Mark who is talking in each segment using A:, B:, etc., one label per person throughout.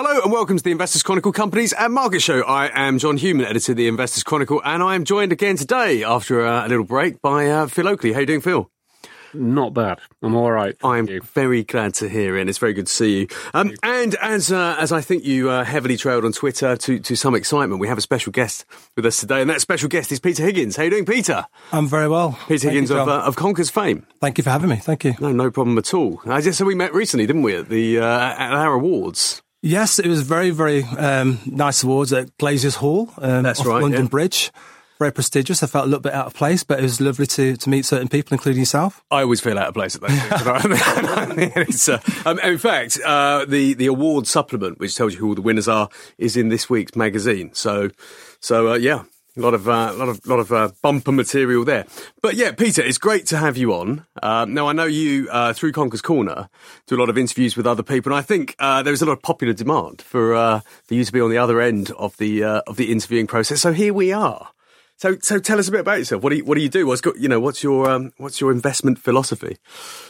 A: Hello and welcome to the Investors Chronicle Companies and Market Show. I am John Hughman, editor of the Investors Chronicle, and I am joined again today after a, a little break by uh, Phil Oakley. How you doing, Phil?
B: Not bad. I'm all right.
A: I'm very glad to hear it. And it's very good to see you. Um, and as uh, as I think you uh, heavily trailed on Twitter to, to some excitement, we have a special guest with us today, and that special guest is Peter Higgins. How are you doing, Peter?
C: I'm very well.
A: Peter
C: Thank
A: Higgins
C: you,
A: of,
C: John.
A: uh, of Conkers fame.
C: Thank you for having me. Thank you.
A: No, no problem at all. I just so we met recently, didn't we, at the uh, at our awards?
C: Yes, it was very, very um, nice awards at Glaziers Hall um,
A: That's
C: off
A: right,
C: London
A: yeah.
C: Bridge. Very prestigious. I felt a little bit out of place, but it was lovely to, to meet certain people, including yourself.
A: I always feel out of place at those things. but I mean, it's, uh, um, in fact, uh, the the award supplement, which tells you who all the winners are, is in this week's magazine. So, so uh, yeah, a lot of uh, lot of lot of uh, bumper material there. But yeah, Peter, it's great to have you on. Um, now I know you uh, through Conker's Corner do a lot of interviews with other people, and I think uh, there is a lot of popular demand for uh, for you to be on the other end of the uh, of the interviewing process. So here we are. So, so tell us a bit about yourself. What do you, what do you do? What's got, you know, what's your, um, what's your investment philosophy?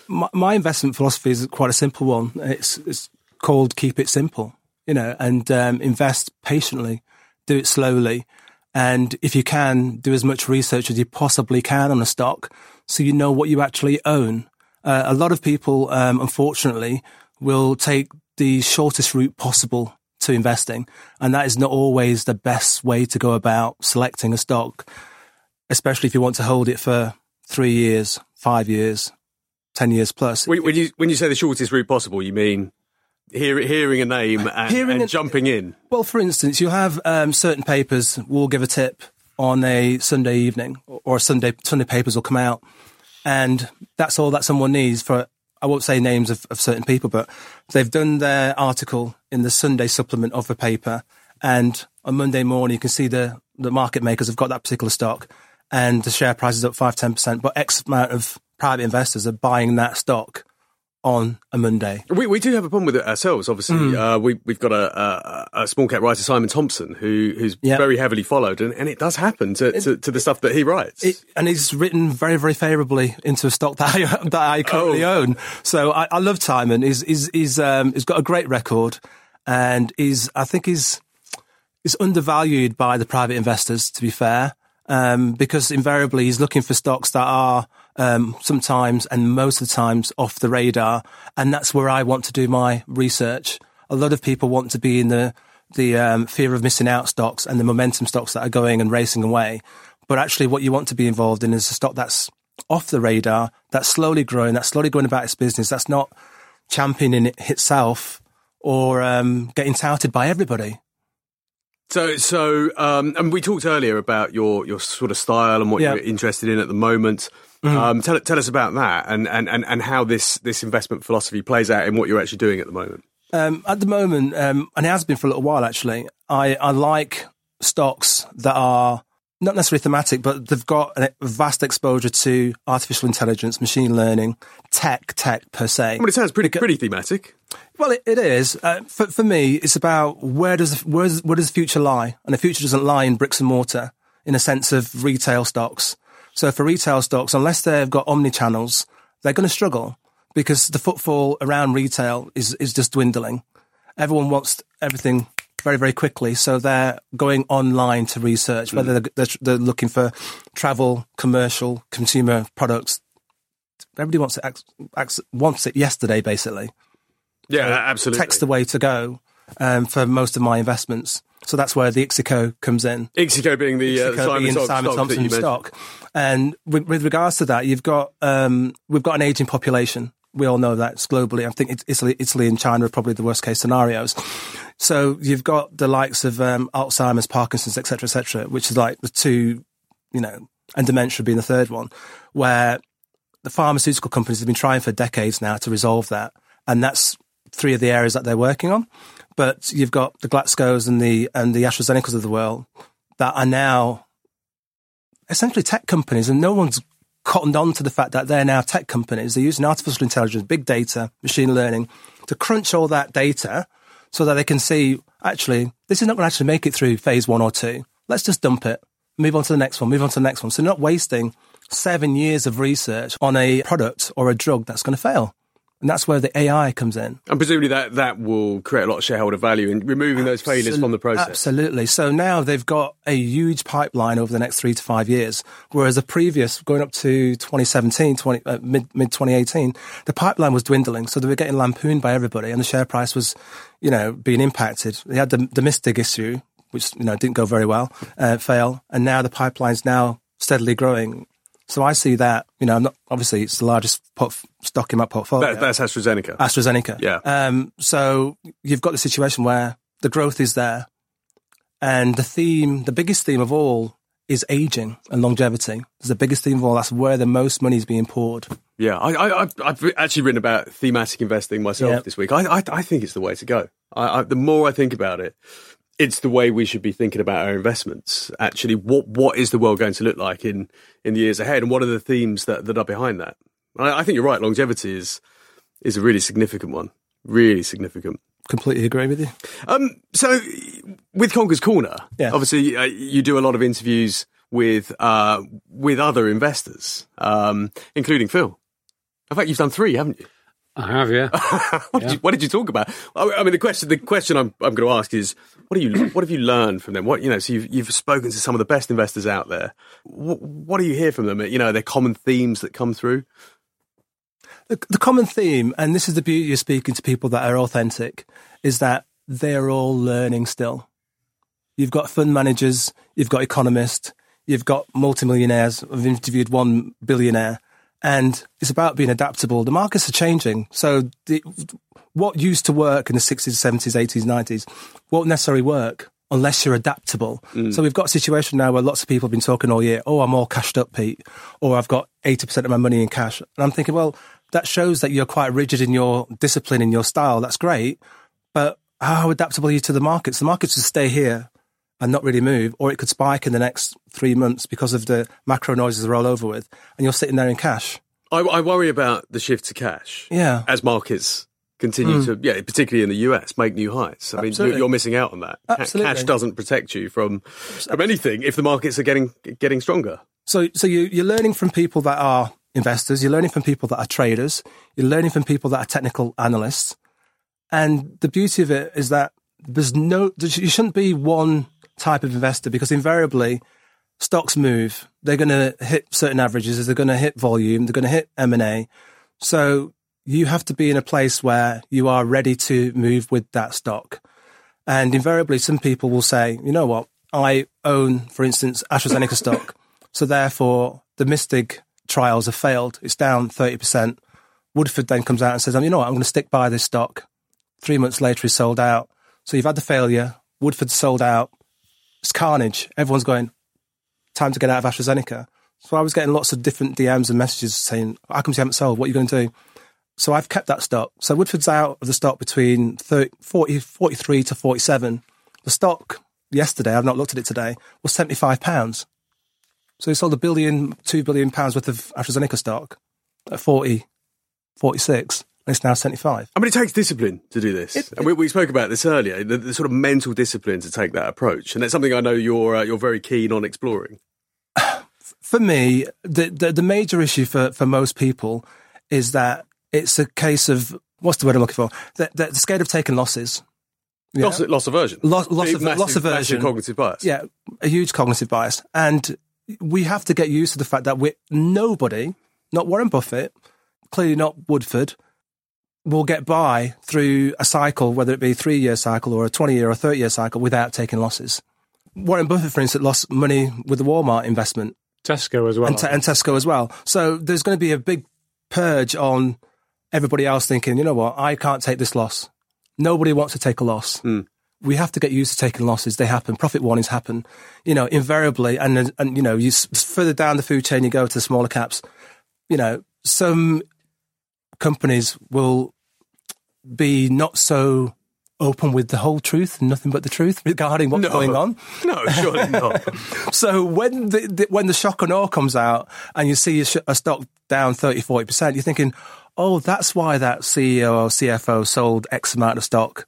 C: My, my investment philosophy is quite a simple one. It's, it's called keep it simple, you know, and um, invest patiently, do it slowly. And if you can, do as much research as you possibly can on a stock so you know what you actually own. Uh, a lot of people, um, unfortunately, will take the shortest route possible to investing. And that is not always the best way to go about selecting a stock, especially if you want to hold it for three years, five years, 10 years plus.
A: When, you, when you say the shortest route possible, you mean hear, hearing a name and,
C: Hearing
A: and
C: a-
A: jumping in?
C: Well, for instance, you have um, certain papers will give a tip on a Sunday evening, or Sunday Sunday papers will come out, and that's all that someone needs for. I won't say names of, of certain people, but they've done their article in the Sunday supplement of the paper, and on Monday morning you can see the the market makers have got that particular stock, and the share price is up five ten percent, but X amount of private investors are buying that stock on a Monday.
A: We, we do have a problem with it ourselves. Obviously,
C: Hmm.
A: uh, we, we've got a, a, a small cap writer, Simon Thompson, who, who's
C: Yeah.
A: very heavily followed, and, and it does happen to, to, to the stuff that he writes.
C: It, and he's written very, very favourably into a stock that I, that I currently
A: Oh.
C: own. So I, I love Simon. He's he's he's, um, he's got a great record, and he's I think he's is undervalued by the private investors. To be fair, um, because invariably he's looking for stocks that are um, sometimes and most of the times off the radar, and that's where I want to do my research. A lot of people want to be in the the um, fear of missing out stocks and the momentum stocks that are going and racing away. But actually, what you want to be involved in is a stock that's off the radar, that's slowly growing, that's slowly going about its business, that's not championing it itself or um, getting touted by everybody.
A: So, so, um, and we talked earlier about your, your sort of style and what
C: Yeah.
A: you're interested in at the moment. Um, tell, tell us about that and, and, and, and how this, this investment philosophy plays out in what you're actually doing at the moment.
C: Um, at the moment, um, and it has been for a little while actually, I, I like stocks that are not necessarily thematic, but they've got a vast exposure to artificial intelligence, machine learning, tech, tech per se.
A: Well, it sounds pretty, pretty thematic.
C: Well, it, it is. Uh, for, for me, it's about where does the, where, does, where does the future lie? And the future doesn't lie in bricks and mortar in a sense of retail stocks. So for retail stocks, unless they've got omni channels, they're going to struggle because the footfall around retail is, is just dwindling. Everyone wants everything very, very quickly. So they're going online to research, whether they're, they're, they're looking for travel, commercial, consumer products. Everybody wants it, wants it yesterday, basically
A: Yeah, absolutely.
C: text the way to go um, for most of my investments. So that's where the Ixico comes in.
A: Ixico being the, uh,
C: Ixico
A: Simon,
C: being
A: Thompson
C: Simon
A: stock
C: Thompson stock. And with, with regards to that, you've got um, we've got an aging population. We all know that globally. I think Italy, Italy and China are probably the worst case scenarios. So you've got the likes of um, Alzheimer's, Parkinson's, etc., etc., which is like the two, you know, and dementia being the third one, where the pharmaceutical companies have been trying for decades now to resolve that, and that's three of the areas that they're working on. But you've got the Glaxo's and the and the AstraZeneca's of the world that are now essentially tech companies, and no one's cottoned on to the fact that they're now tech companies. They're using artificial intelligence, big data, machine learning to crunch all that data so that they can see actually this is not going to actually make it through phase one or two. Let's just dump it, move on to the next one, move on to the next one. So not wasting seven years of research on a product or a drug that's going to fail. And that's where the AI comes in.
A: And presumably that, that will create a lot of shareholder value in removing those failures from the process.
C: Absolutely. So now they've got a huge pipeline over the next three to five years, whereas the previous, going up to 2017, 20, uh, mid, mid 2018, the pipeline was dwindling. So they were getting lampooned by everybody and the share price was, you know, being impacted. They had the, the Mystic issue, which, you know, didn't go very well, uh, fail. And now the pipeline's now steadily growing. So I see that, you know, I'm not, obviously it's the largest port, stock in my portfolio.
A: That, that's AstraZeneca.
C: AstraZeneca.
A: Yeah.
C: Um, so you've got the situation where the growth is there and the theme, the biggest theme of all is aging and longevity. It's the biggest theme of all. That's where the most money is being poured.
A: Yeah, I, I, I've, I've actually written about thematic investing myself
C: Yeah.
A: this week. I, I, I think it's the way to go. I, I, the more I think about it, it's the way we should be thinking about our investments. Actually, what what is the world going to look like in, in the years ahead, and what are the themes that, that are behind that? I, I think you're right. Longevity is is a really significant one. Really significant.
C: Completely agree with you.
A: Um, so, with Conker's Corner,
C: Yeah.
A: obviously uh, you do a lot of interviews with uh, with other investors, um, including Phil. In fact, you've done three, haven't you?
B: I have, yeah.
A: what, did you what did you talk about? I I mean, the question the question I'm, I'm going to ask is, what do you what have you learned from them? What you know, so you've you've spoken to some of the best investors out there. What, what do you hear from them? You know, are there common themes that come through?
C: The, the common theme, and this is the beauty of speaking to people that are authentic, is that they're all learning still. You've got fund managers, you've got economists, you've got multimillionaires. I've interviewed one billionaire, and it's about being adaptable. The markets are changing. So the, what used to work in the 60s, 70s, 80s, 90s won't necessarily work unless you're adaptable. Mm. So we've got a situation now where lots of people have been talking all year, oh, I'm all cashed up, Pete, or I've got 80% of my money in cash. And I'm thinking, well, that shows that you're quite rigid in your discipline, in your style. That's great. But how adaptable are you to the markets? The markets will stay here and not really move, or it could spike in the next three months because of the macro noises they're all over with, and you're sitting there in cash.
A: I, I worry about the shift to cash.
C: Yeah.
A: as markets continue hmm. to, yeah, particularly in the US, make new highs. I mean, you're, you're missing out on that.
C: Absolutely.
A: Cash doesn't protect you from from anything if the markets are getting getting stronger.
C: So, so you, you're learning from people that are investors. You're learning from people that are traders. You're learning from people that are technical analysts. And the beauty of it is that there's no, there- you shouldn't be one type of investor because invariably stocks move. They're going to hit certain averages. They're going to hit volume. They're going to hit M and A. So you have to be in a place where you are ready to move with that stock. And invariably, some people will say, you know what? I own, for instance, AstraZeneca stock. So therefore, the Mystic trials have failed. It's down 30%. Woodford then comes out and says, oh, you know what? I'm going to stick by this stock. Three months later, it's sold out. So you've had the failure. Woodford's sold out. It's carnage. Everyone's going, time to get out of AstraZeneca. So I was getting lots of different DMs and messages saying, how come you haven't sold? What are you going to do? So I've kept that stock. So Woodford's out of the stock between 30, 40, 43 to 47. The stock yesterday, I've not looked at it today, was 75 pounds. So he sold a billion, two billion pounds worth of AstraZeneca stock at 40, 46, and it's now 75.
A: I mean, it takes discipline to do this. and we, we spoke about this earlier, the, the sort of mental discipline to take that approach. And that's something I know you're, uh, you're very keen on exploring.
C: For me, the, the, the major issue for, for most people is that it's a case of, what's the word I'm looking for? They're, they're scared of taking losses. Yeah.
A: Loss, loss aversion.
C: Loss- loss of-
A: massive,
C: loss aversion.
A: cognitive bias.
C: Yeah, a huge cognitive bias. And we have to get used to the fact that we nobody, not Warren Buffett, clearly not Woodford, will get by through a cycle, whether it be a three year cycle or a 20 year or 30 year cycle, without taking losses. Warren Buffett, for instance, lost money with the Walmart investment
B: Tesco as well.
C: and, Te- and Tesco as well. So there's going to be a big purge on everybody else thinking, you know what, I can't take this loss. Nobody wants to take a loss. Mm. We have to get used to taking losses. They happen. Profit warnings happen, you know, invariably. And, and you know, you further down the food chain, you go to the smaller caps, you know, some companies will be not so open with the whole truth and nothing but the truth regarding what's
A: No.
C: going on.
A: No, surely not.
C: So when the, the when the shock and awe comes out and you see a, sh- a stock down 30, 40%, you're thinking, oh, that's why that CEO or CFO sold X amount of stock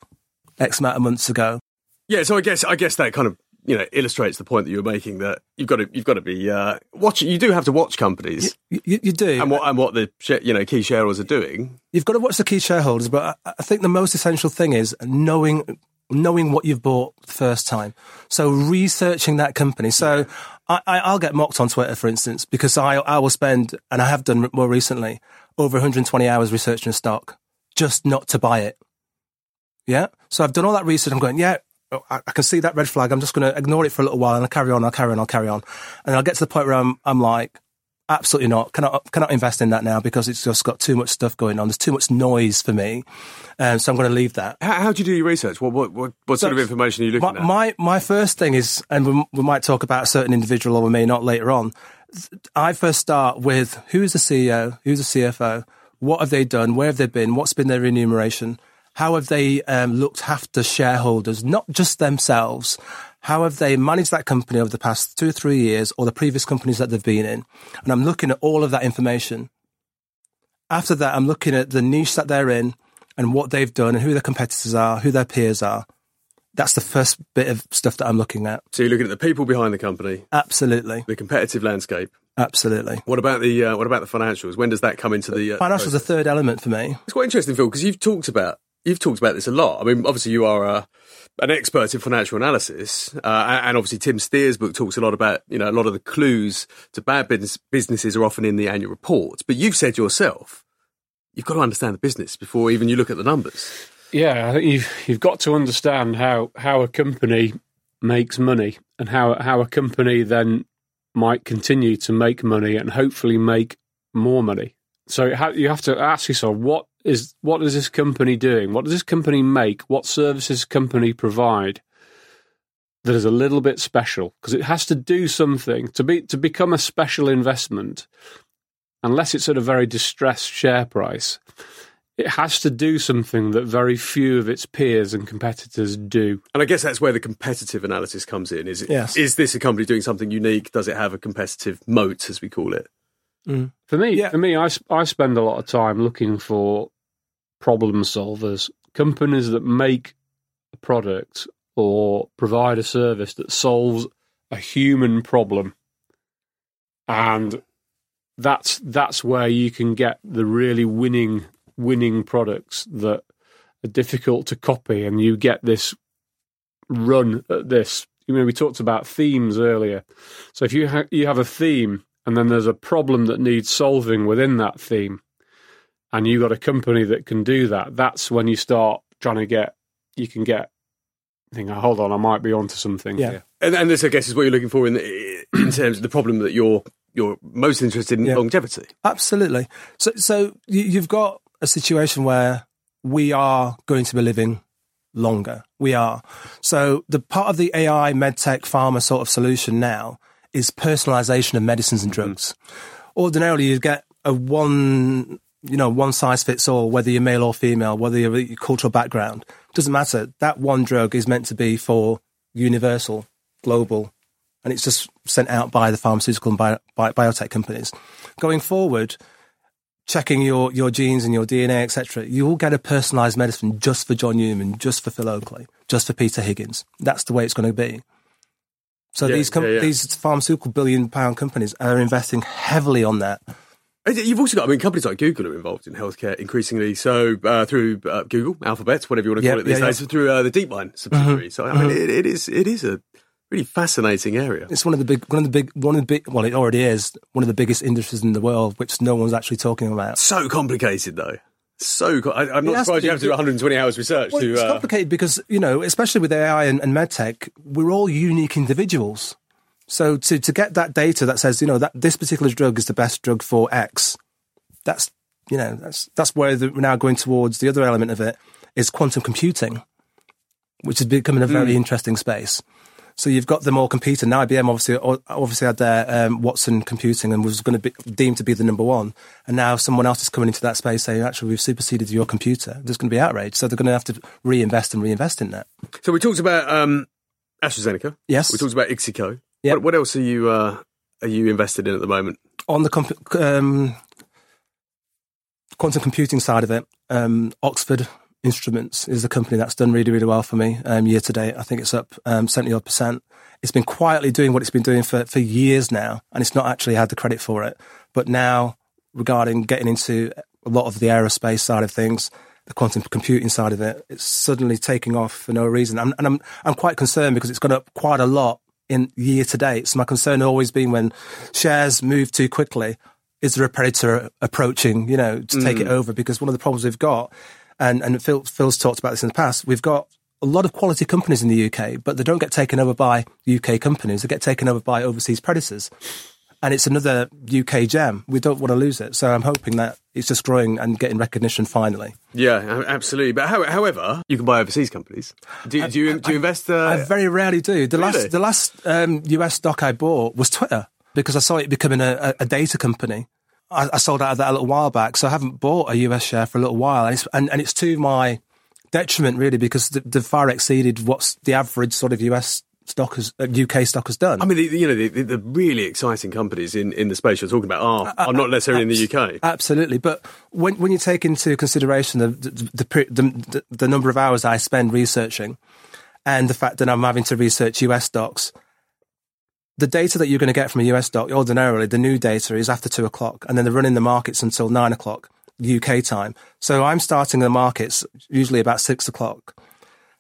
C: X amount of months ago.
A: Yeah, so I guess I guess that kind of you know illustrates the point that you were making that you've got to you've got to be uh, watch. You do have to watch companies
C: You, you, you do.
A: and what and what the you know key shareholders are doing.
C: You've got to watch the key shareholders, but I, I think the most essential thing is knowing knowing what you've bought the first time. So researching that company. So I, I, I'll get mocked on Twitter, for instance, because I I will spend, and I have done more recently, over 120 hours researching a stock just not to buy it. Yeah. So I've done all that research. I'm going, yeah, I, I can see that red flag. I'm just going to ignore it for a little while and I'll carry on. I'll carry on. I'll carry on. And I'll get to the point where I'm, I'm like, absolutely not. Cannot, cannot invest in that now because it's just got too much stuff going on. There's too much noise for me. Um, so I'm going to leave that.
A: How, how do you do your research? What what what, what sort of information are you looking
C: My,
A: at?
C: my, my first thing is, and we, we might talk about a certain individual or we may not later on. I first start with who is the CEO, who's the CFO, what have they done, where have they been, what's been their remuneration, how have they um, looked after shareholders, not just themselves, how have they managed that company over the past two or three years or the previous companies that they've been in. And I'm looking at all of that information. After that, I'm looking at the niche that they're in and what they've done and who their competitors are, who their peers are. That's the first bit of stuff that I'm looking at.
A: so you're looking at the people behind the company,
C: Absolutely.
A: the competitive landscape.
C: Absolutely.
A: What about the uh, what about the financials? When does that come into the uh,
C: Financial's the third element for me.
A: It's quite interesting, Phil, because you've talked about you've talked about this a lot. I mean, obviously you are uh, an expert in financial analysis, uh, and obviously Tim Steer's book talks a lot about you know a lot of the clues to bad business, businesses are often in the annual reports. But you've said yourself, you've got to understand the business before even you look at the numbers.
B: Yeah, I think you've you've got to understand how how a company makes money and how how a company then might continue to make money and hopefully make more money. So you have to ask yourself what is what is this company doing? What does this company make? What services company provide that is a little bit special? Because it has to do something to be to become a special investment. Unless it's at a very distressed share price, it has to do something that very few of its peers and competitors do.
A: And I guess that's where the competitive analysis comes in. Is it,
C: Yes.
A: is this a company doing something unique? Does it have a competitive moat, as we call it? Mm.
B: For me,
C: Yeah.
B: for me, I, I spend a lot of time looking for problem solvers, companies that make a product or provide a service that solves a human problem, and that's that's where you can get the really winning winning products that are difficult to copy, and you get this run at this. You know, we talked about themes earlier. So if you ha- you have a theme and then there's a problem that needs solving within that theme, and you've got a company that can do that, that's when you start trying to get. You can get. Think, oh, hold on, I might be onto something.
C: Yeah.
B: here.
A: And, and this, I guess, is what you're looking for in the, in terms of the problem that you're you're most interested in
C: Yeah.
A: longevity.
C: Absolutely. So, so you- you've got a situation where we are going to be living longer. We are. So the part of the AI, medtech, pharma sort of solution now is personalization of medicines and drugs. Ordinarily, you get a one, you know, one size fits all, whether you're male or female, whether you're your cultural background. Doesn't matter. That one drug is meant to be for universal, global, and it's just sent out by the pharmaceutical and bio, bi- biotech companies. Going forward, checking your, your genes and your DNA, etc., you will get a personalized medicine just for John Newman, just for Phil Oakley, just for Peter Higgins. That's the way it's going to be. So
A: Yeah,
C: these com-
A: yeah, yeah.
C: these pharmaceutical billion pound companies are investing heavily on that.
A: You've also got, I mean, companies like Google are involved in healthcare increasingly. So uh, through uh, Google, Alphabet, whatever you want to call it these days, through uh, the DeepMind subsidiary. So I mean, it, it is it is a really fascinating area.
C: It's one of the big, one of the big, one of the big. Well, it already is one of the biggest industries in the world, which no one's actually talking about.
A: So complicated though. So co- I, I'm not surprised you have to do 120 hours research
C: Well,
A: to.
C: it's
A: Uh,
C: complicated because you know, especially with AI and, and medtech, we're all unique individuals. So to to get that data that says you know that this particular drug is the best drug for X, that's you know that's that's where the, we're now going towards. The other element of it is quantum computing, which is becoming a very interesting space. So you've got them all competing. Now IBM obviously obviously had their um, Watson computing and was going to be deemed to be the number one. And now someone else is coming into that space saying, actually, we've superseded your computer. There's going to be outrage. So they're going to have to reinvest and reinvest in that.
A: so we talked about um, AstraZeneca.
C: Yes.
A: We talked about Ixico.
C: Yeah.
A: What, what else are you uh, are you invested in at the moment?
C: On the comp- um, quantum computing side of it, um, Oxford Instruments is a company that's done really, really well for me um, year to date. I think it's up um, 70 odd percent. It's been quietly doing what it's been doing for, for years now, and it's not actually had the credit for it. But now, regarding getting into a lot of the aerospace side of things, the quantum computing side of it, it's suddenly taking off for no reason. I'm, and I'm, I'm quite concerned because it's gone up quite a lot in year to date. So my concern has always been when shares move too quickly, is there a predator approaching, you know, to take it over? Because one of the problems we've got, and, and Phil, Phil's talked about this in the past, we've got a lot of quality companies in the UK, but they don't get taken over by UK companies. They get taken over by overseas predators. And it's another UK gem. We don't want to lose it. So I'm hoping that it's just growing and getting recognition finally.
A: Yeah, absolutely. But how, however, you can buy overseas companies. Do, do you do you invest? Uh,
C: I very rarely do. The
A: Really?
C: last the last um, US stock I bought was Twitter because I saw it becoming a, a, a data company. I, I sold out of that a little while back, so I haven't bought a US share for a little while, and it's, and, and it's to my detriment really because the, they've far exceeded what's the average sort of US stock has, uh, UK stock has done.
A: I mean, the, you know, the, the, the really exciting companies in, in the space you're talking about are, are not necessarily in the UK.
C: Absolutely, but when when you take into consideration the the, the the the the number of hours I spend researching, and the fact that I'm having to research US stocks, the data that you're going to get from a US stock ordinarily, the new data is after two o'clock, and then they're running the markets until nine o'clock UK time. So I'm starting the markets usually about six o'clock,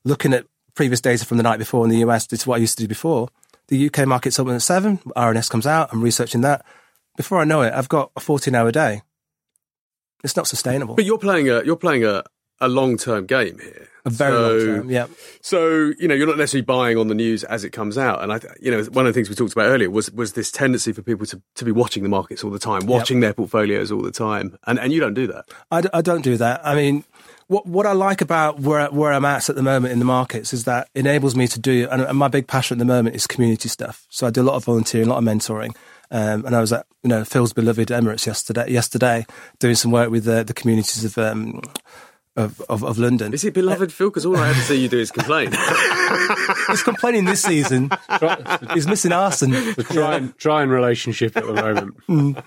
C: looking at previous data from the night before in the US. This is what I used to do before. The UK market's open at seven. RNS comes out. I'm researching that. Before I know it, I've got a 14 hour day. It's not sustainable.
A: But you're playing a you're playing a, a long term game here.
C: A very
A: so,
C: long term. Yeah.
A: So you know you're not necessarily buying on the news as it comes out, and I, you know, one of the things we talked about earlier was was this tendency for people to, to be watching the markets all the time, watching their portfolios all the time, and and you don't do that.
C: I, d- I don't do that. I mean, what what I like about where where I'm at at the moment in the markets is that enables me to do. And, and my big passion at the moment is community stuff. So I do a lot of volunteering, a lot of mentoring. Um, and I was at you know Phil's beloved Emirates yesterday. Yesterday, doing some work with the, the communities of, um, of of of London.
A: Is it beloved Phil? Because all I ever see you do is complain.
C: He's complaining this season. He's missing Arsène.
B: The trying trying relationship at the moment.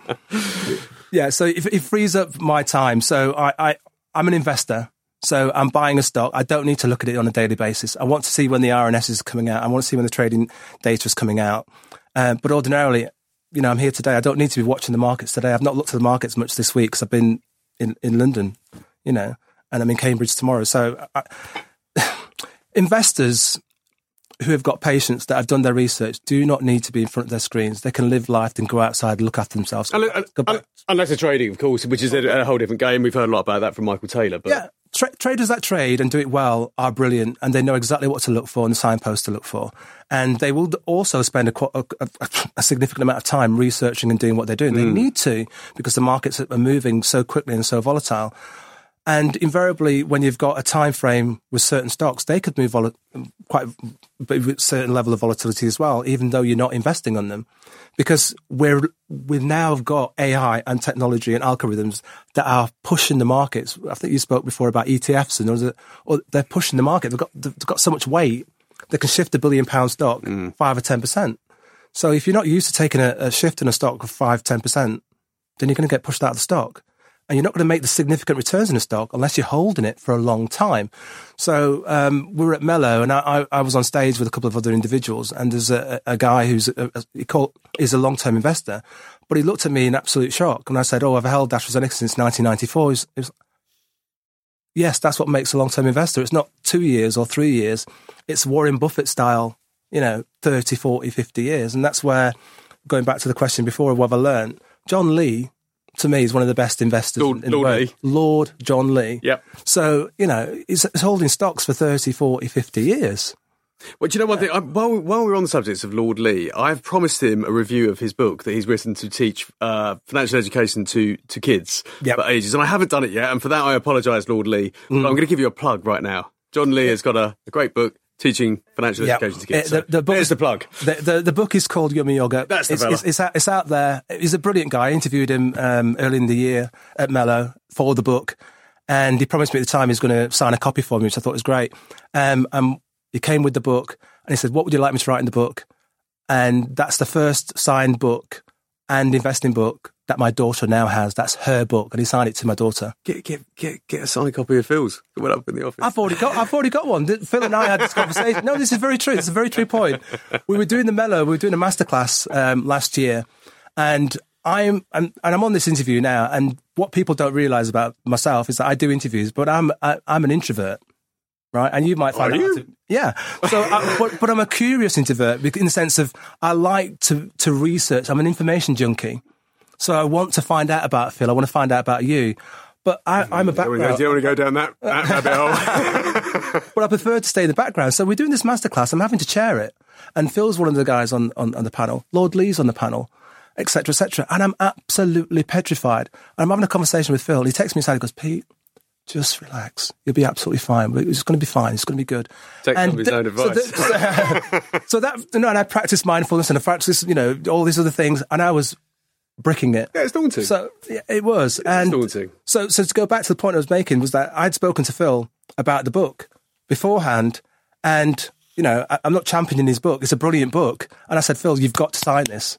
C: Yeah, so it, it frees up my time. So I, I, I'm an investor. So I'm buying a stock. I don't need to look at it on a daily basis. I want to see when the RNS is coming out. I want to see when the trading data is coming out. Um, but ordinarily, you know, I'm here today. I don't need to be watching the markets today. I've not looked at the markets much this week because I've been in, in London, you know, and I'm in Cambridge tomorrow. So I, investors who have got patience that have done their research do not need to be in front of their screens. They can live life and go outside, and look after themselves.
A: Unless, uh,
C: Go back.
A: unless they're trading, of course, which is a, a whole different game. We've heard a lot about that from Michael Taylor. But
C: Yeah, tra- traders that trade and do it well are brilliant, and they know exactly what to look for and the signposts to look for. And they will also spend a, a, a, a significant amount of time researching and doing what they're doing. They hmm. need to because the markets are moving so quickly and so volatile. And invariably, when you've got a time frame with certain stocks, they could move vol- quite but with certain level of volatility as well, even though you're not investing on them, because we're we've now got AI and technology and algorithms that are pushing the markets. I think you spoke before about ETFs, and or oh, they're pushing the market. They've got they've got so much weight they can shift a billion pound stock mm. five or ten percent. So if you're not used to taking a, a shift in a stock of five ten percent, then you're going to get pushed out of the stock. And you're not going to make the significant returns in a stock unless you're holding it for a long time. So um, we were at Mello, and I, I, was on stage with a couple of other individuals, and there's a, a guy who's a, a, he called, is a long-term investor, but he looked at me in absolute shock, and I said, "Oh, I've held AstraZeneca since 1994." He was, he was, yes, that's what makes a long-term investor. It's not two years or three years; it's Warren Buffett style, you know, 30, 40, 50 years, and that's where going back to the question before of what have I learned, John Lee. To me, is one of the best investors
A: Lord-
C: in the
A: Lord
C: world.
A: Lee.
C: Lord John Lee.
A: Yep.
C: So, you know, he's, he's holding stocks for 30, 40, 50 years.
A: Well, do you know one thing? I, while, while we're on the subject of Lord Lee, I've promised him a review of his book that he's written to teach uh, financial education to, to kids
C: Yep.
A: for ages, and I haven't done it yet. And for that, I apologise, Lord Lee. But I'm going to give you a plug right now. John Lee has got a, a great book teaching financial education to kids.
C: Uh,
A: So
C: the- the book
A: there's
C: is-
A: the plug.
C: The, the, the book is called Yummy Yoga.
A: That's the
C: it's,
A: fella.
C: it's, it's, out, it's out there. He's a brilliant guy. I interviewed him um, early in the year at Mello for the book. And he promised me at the time he was going to sign a copy for me, which I thought was great. Um, and he came with the book and he said, What would you like me to write in the book? And that's the first signed book and investing book that my daughter now has. That's her book, and he signed it to my daughter.
A: Get get get get a signed copy of Phil's. It went up in the office.
C: I've already got. I've already got one. Phil and I had this conversation. No, this is very true. It's a very true point. We were doing the Mello. We were doing a masterclass um, last year, and I'm, I'm and I'm on this interview now. And what people don't realise about myself is that I do interviews, but I'm I, I'm an introvert right? And you might find
A: Are
C: out.
A: you?
C: to- yeah. So, I, but, but I'm a curious introvert in the sense of I like to to research. I'm an information junkie, so I want to find out about Phil. I want to find out about you. But I, I'm a
A: Do you want to go-
C: background.
A: do you want to go down that, that rabbit hole?
C: But I prefer to stay in the background. So we're doing this masterclass. I'm having to chair it, and Phil's one of the guys on on, on the panel. Lord Lee's on the panel. Etc. Etc. And I'm absolutely petrified. And I'm having a conversation with Phil. He texts me aside. He goes, "Pete, just relax. You'll be absolutely fine. It's going to be fine. It's going to be good.
A: Take some of his
C: th-
A: own
C: so
A: advice.
C: th- so that, you know, and I practiced mindfulness and I practiced, you know, all these other things, and I was bricking it.
A: yeah, it's daunting.
C: So yeah, it was. and
A: daunting.
C: so, so to go back to the point I was making was that I'd spoken to Phil about the book beforehand, and you know, I, I'm not championing his book. It's a brilliant book, and I said, Phil, you've got to sign this.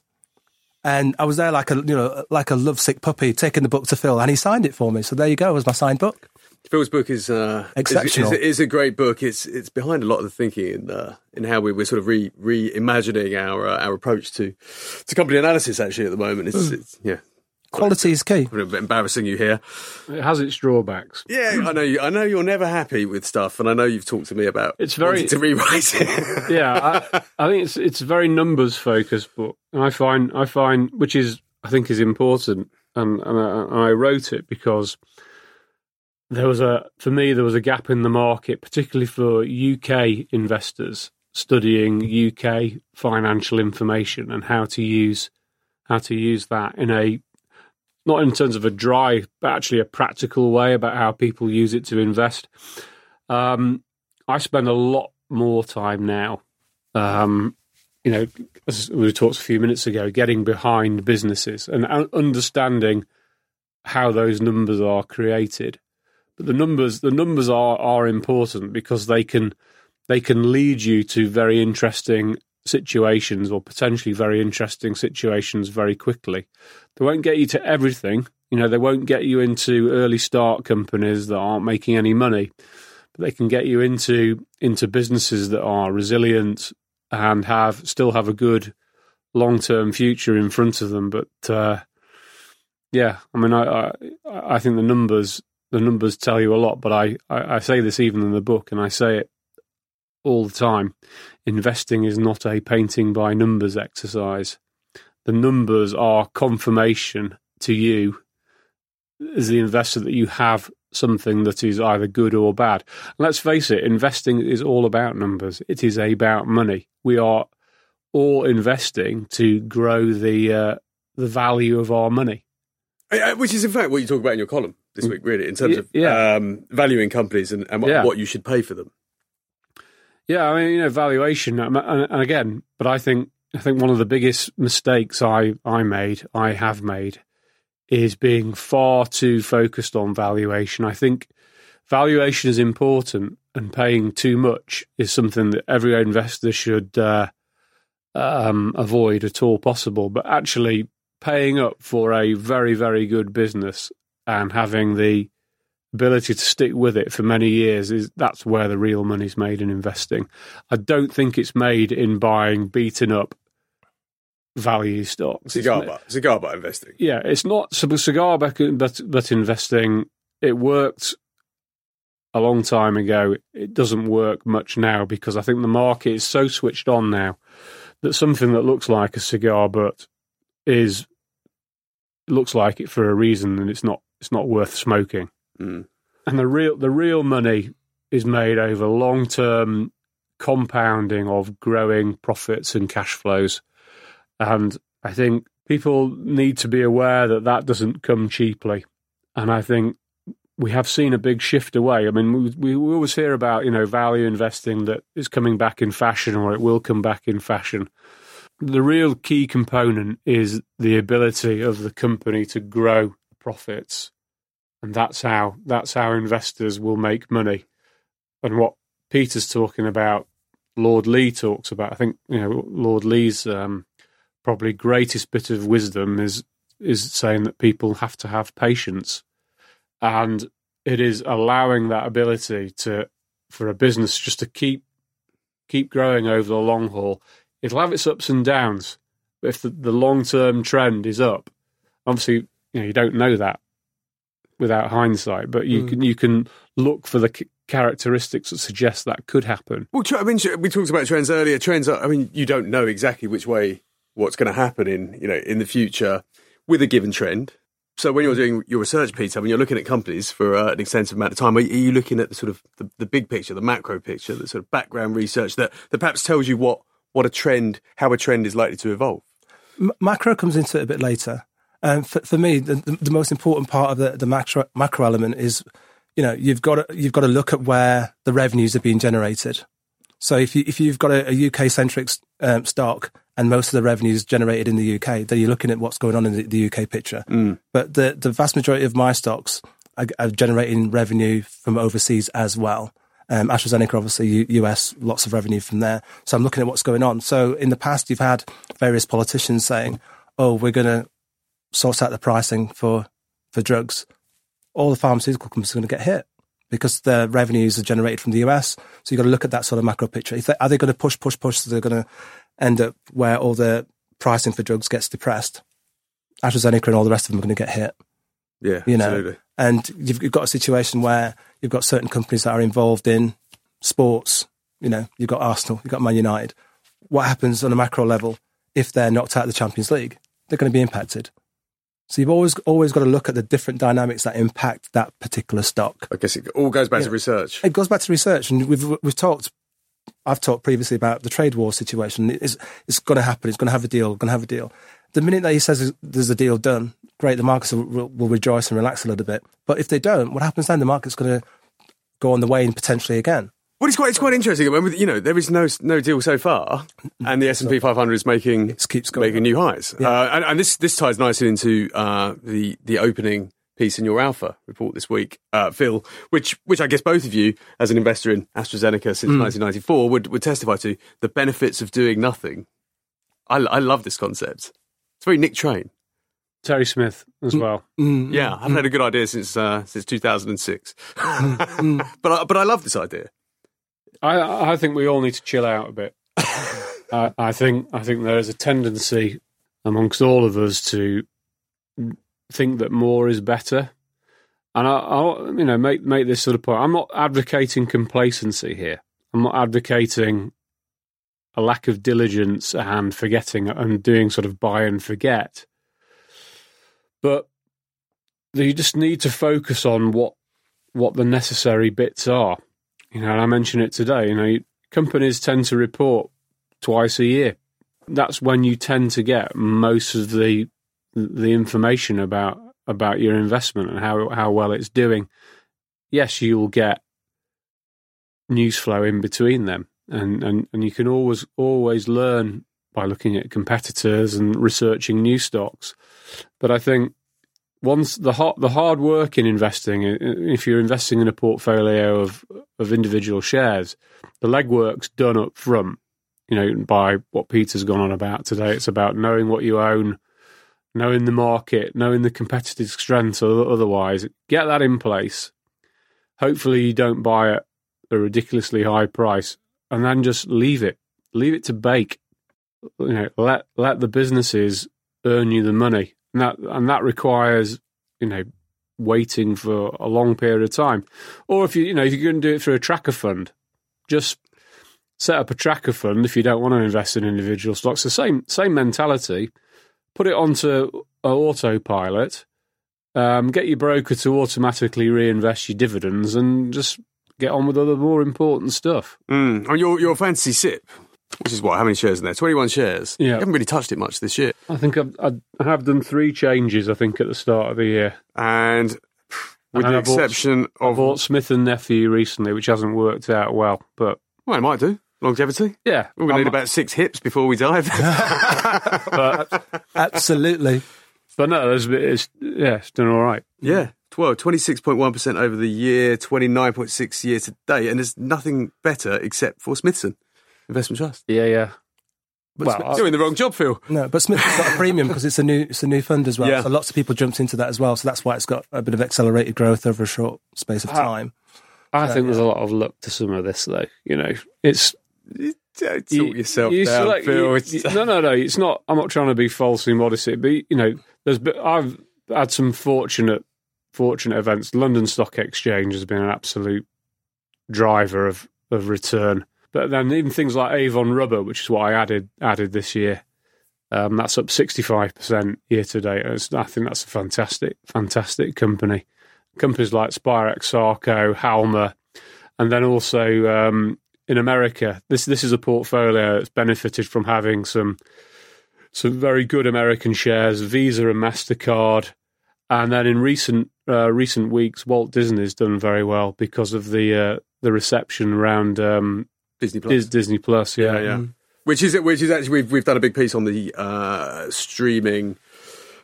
C: And I was there like a you know like a lovesick puppy taking the book to Phil, and he signed it for me. So there you go, it was my signed book.
A: Phil's book is uh,
C: Exceptional.
A: Is, is, is a great book. It's it's behind a lot of the thinking in uh, in how we, we're sort of re reimagining our uh, our approach to to company analysis. Actually, at the moment, it's, it's yeah.
C: Quality is key.
A: A bit embarrassing you here.
B: It has its drawbacks.
A: Yeah, I know. You, I know you're never happy with stuff, and I know you've talked to me about
B: It's very-
A: to rewrite it.
B: yeah, I, I think it's it's a very numbers focused book, and I find I find which is I think is important, and and I, and I wrote it because there was a for me there was a gap in the market, particularly for UK investors studying UK financial information and how to use how to use that in a not in terms of a dry, but actually a practical way about how people use it to invest. Um, I spend a lot more time now um, you know, as we talked a few minutes ago, getting behind businesses and understanding how those numbers are created. But the numbers, the numbers are are important because they can they can lead you to very interesting situations or potentially very interesting situations very quickly. They won't get you to everything. You know, they won't get you into early start companies that aren't making any money, but they can get you into into businesses that are resilient, and have still have a good long term future in front of them. But uh, yeah, I mean, I, I I think the numbers the numbers tell you a lot. But I, I, I say this even in the book, and I say it all the time. Investing is not a painting by numbers exercise. The numbers are confirmation to you as the investor that you have something that is either good or bad. Let's face it, investing is all about numbers. It is about money. We are all investing to grow the uh, the value of our money.
A: Which is, in fact, what you talk about in your column this week, really, in terms of
B: yeah.
A: um, valuing companies and, and what,
B: Yeah.
A: what you should pay for them.
B: Yeah, I mean, you know, valuation, um, and, and again, but I think I think one of the biggest mistakes I I made, I have made, is being far too focused on valuation. I think valuation is important, and paying too much is something that every investor should uh, um, avoid at all possible. But actually, paying up for a very very good business and having the ability to stick with it for many years is that's where the real money's made in investing. I don't think it's made in buying beaten up value stocks.
A: Cigar butt, cigar butt investing.
B: yeah, it's not cigar but, but but investing. It worked a long time ago. It doesn't work much now because I think the market is so switched on now that something that looks like a cigar butt is looks like it for a reason, and it's not. It's not worth smoking.
A: Mm.
B: And the real the real money is made over long term compounding of growing profits and cash flows. And I think people need to be aware that that doesn't come cheaply. And I think we have seen a big shift away. I mean, we, we we always hear about, you know, value investing that is coming back in fashion or it will come back in fashion. The real key component is the ability of the company to grow profits. And that's how that's how investors will make money. And what Peter's talking about, Lord Lee talks about. I think you know Lord Lee's um, probably greatest bit of wisdom is is saying that people have to have patience, and it is allowing that ability to for a business just to keep keep growing over the long haul. It'll have its ups and downs, but if the, the long term trend is up, obviously you know you don't know that without hindsight, but you
C: Mm.
B: can you can look for the c- characteristics that suggest that could happen.
A: Well, tr- I mean, we talked about trends earlier. Trends are, I mean, you don't know exactly which way what's going to happen in, you know, in the future with a given trend. So when you're doing your research, Peter, when you're looking at companies for uh, an extensive amount of time, are you, are you looking at the sort of the, the big picture, the macro picture, the sort of background research that, that perhaps tells you what, what a trend, how a trend is likely to evolve?
C: M- macro comes into it a bit later. Um, for, for me, the, the, most important part of the, the macro, macro element is, you know, you've got to, you've got to look at where the revenues are being generated. So if you if you've got a, a UK centric um, stock and most of the revenues generated in the UK, then you're looking at what's going on in the, the UK picture. But the the vast majority of my stocks are, are generating revenue from overseas as well. Um, AstraZeneca, obviously, U- US, lots of revenue from there. So I'm looking at what's going on. So in the past, you've had various politicians saying, "Oh, we're going to sort out the pricing for for drugs." All the pharmaceutical companies are going to get hit because their revenues are generated from the US. So you've got to look at that sort of macro picture. If they, are they going to push, push, push? So they're going to end up where all the pricing for drugs gets depressed. AstraZeneca and all the rest of them are going to get hit.
A: Yeah,
C: You know,
A: absolutely.
C: And you've, you've got a situation where you've got certain companies that are involved in sports. You know, you've got Arsenal, you've got Man United. What happens on a macro level if they're knocked out of the Champions League? They're going to be impacted. So you've always always got to look at the different dynamics that impact that particular stock.
A: I guess it all goes back to research.
C: It goes back to research, and we've we've talked. I've talked previously about the trade war situation. It's it's going to happen. It's going to have a deal. Going to have a deal. The minute that he says there's a deal done, great. The markets will, will, will rejoice and relax a little bit. But if they don't, what happens then? The market's going to go on the wane potentially again.
A: Well, it's quite it's quite interesting. I mean, you know, there is no no deal so far, and the S and P 500 is making
C: It keeps going
A: making
C: up.
A: new highs.
C: Yeah.
A: Uh, and, and this this ties nicely into uh, the the opening piece in your Alpha report this week, uh, Phil, which which I guess both of you, as an investor in AstraZeneca since
C: Hmm.
A: 1994, would would testify to the benefits of doing nothing. I, I love this concept. It's very Nick Train.
B: Terry Smith as well.
C: Mm,
A: Yeah, I haven't had a good idea since uh, since 2006, but I, but I love this idea.
B: I, I think we all need to chill out a bit. I, I think I think there is a tendency amongst all of us to think that more is better, and I, I'll you know make make this sort of point. I'm not advocating complacency here. I'm not advocating a lack of diligence and forgetting and doing sort of buy and forget, but you just need to focus on what what the necessary bits are. You know, and I mentioned it today. You know, companies tend to report twice a year. That's when you tend to get most of the the information about about your investment and how how well it's doing. Yes, you will get news flow in between them, and and and you can always always learn by looking at competitors and researching new stocks. But I think once the hard, the hard work in investing, if you're investing in a portfolio of of individual shares, the legwork's done up front. You know, by what Peter's gone on about today, it's about knowing what you own, knowing the market, knowing the competitive strengths. Or otherwise, get that in place. Hopefully, you don't buy at a ridiculously high price, and then just leave it. Leave it to bake. You know, let let the businesses earn you the money, and that and that requires you know waiting for a long period of time. Or if you you know if you're going to do it through a tracker fund, just set up a tracker fund if you don't want to invest in individual stocks. The same same mentality. Put it onto autopilot. Um, get your broker to automatically reinvest your dividends and just get on with other more important stuff.
A: Mm. Oh, your your fantasy SIPP, which is what? How many shares in there? Twenty one shares.
B: Yeah.
A: you haven't really touched it much this year,
B: I think I've, I I have done three changes. I think at the start of the year.
A: and with
B: And
A: the
B: I bought-
A: exception
B: I
A: of
B: bought Smith and Nephew recently, which hasn't worked out well. But
A: well, it might do longevity.
B: yeah,
A: We're going to need about six hips before we dive.
B: But,
C: Absolutely.
B: but no, there's a bit, it's yeah, it's done all right.
A: yeah, well, twenty six point one percent over the year, twenty nine point six year to date, and there's nothing better except for Smithson Investment Trust.
B: Yeah, yeah.
C: But
B: Well,
C: Smith-
A: Doing the wrong job, Phil.
C: no, but Smith's got a premium because it's a new it's a new fund as well.
A: Yeah.
C: So lots of people jumped into that as well. So that's why it's got a bit of accelerated growth over a short space of time.
B: I think there's a lot of luck to some of this, though. You know, it's
A: Sort
B: you-
A: yourself
B: you
A: down,
B: select-
A: Phil.
B: you- no, no, no. It's not. I'm not trying to be falsely modest, here, but you know, there's. I've had some fortunate, fortunate events. London Stock Exchange has been an absolute driver of of return. But then even things like Avon Rubber, which is what I added added this year, um, that's up 65% year to date. It's- I think that's a fantastic, fantastic company. Companies like Spirax, Sarco, Halma, and then also um, in America, this this is a portfolio that's benefited from having some some very good American shares, Visa and Mastercard, and then in recent uh, recent weeks, Walt Disney's done very well because of the uh, the reception around um,
A: Disney Plus.
B: Dis- Disney Plus. Yeah,
A: yeah, yeah. Which is which is actually we've we've done a big piece on the uh, streaming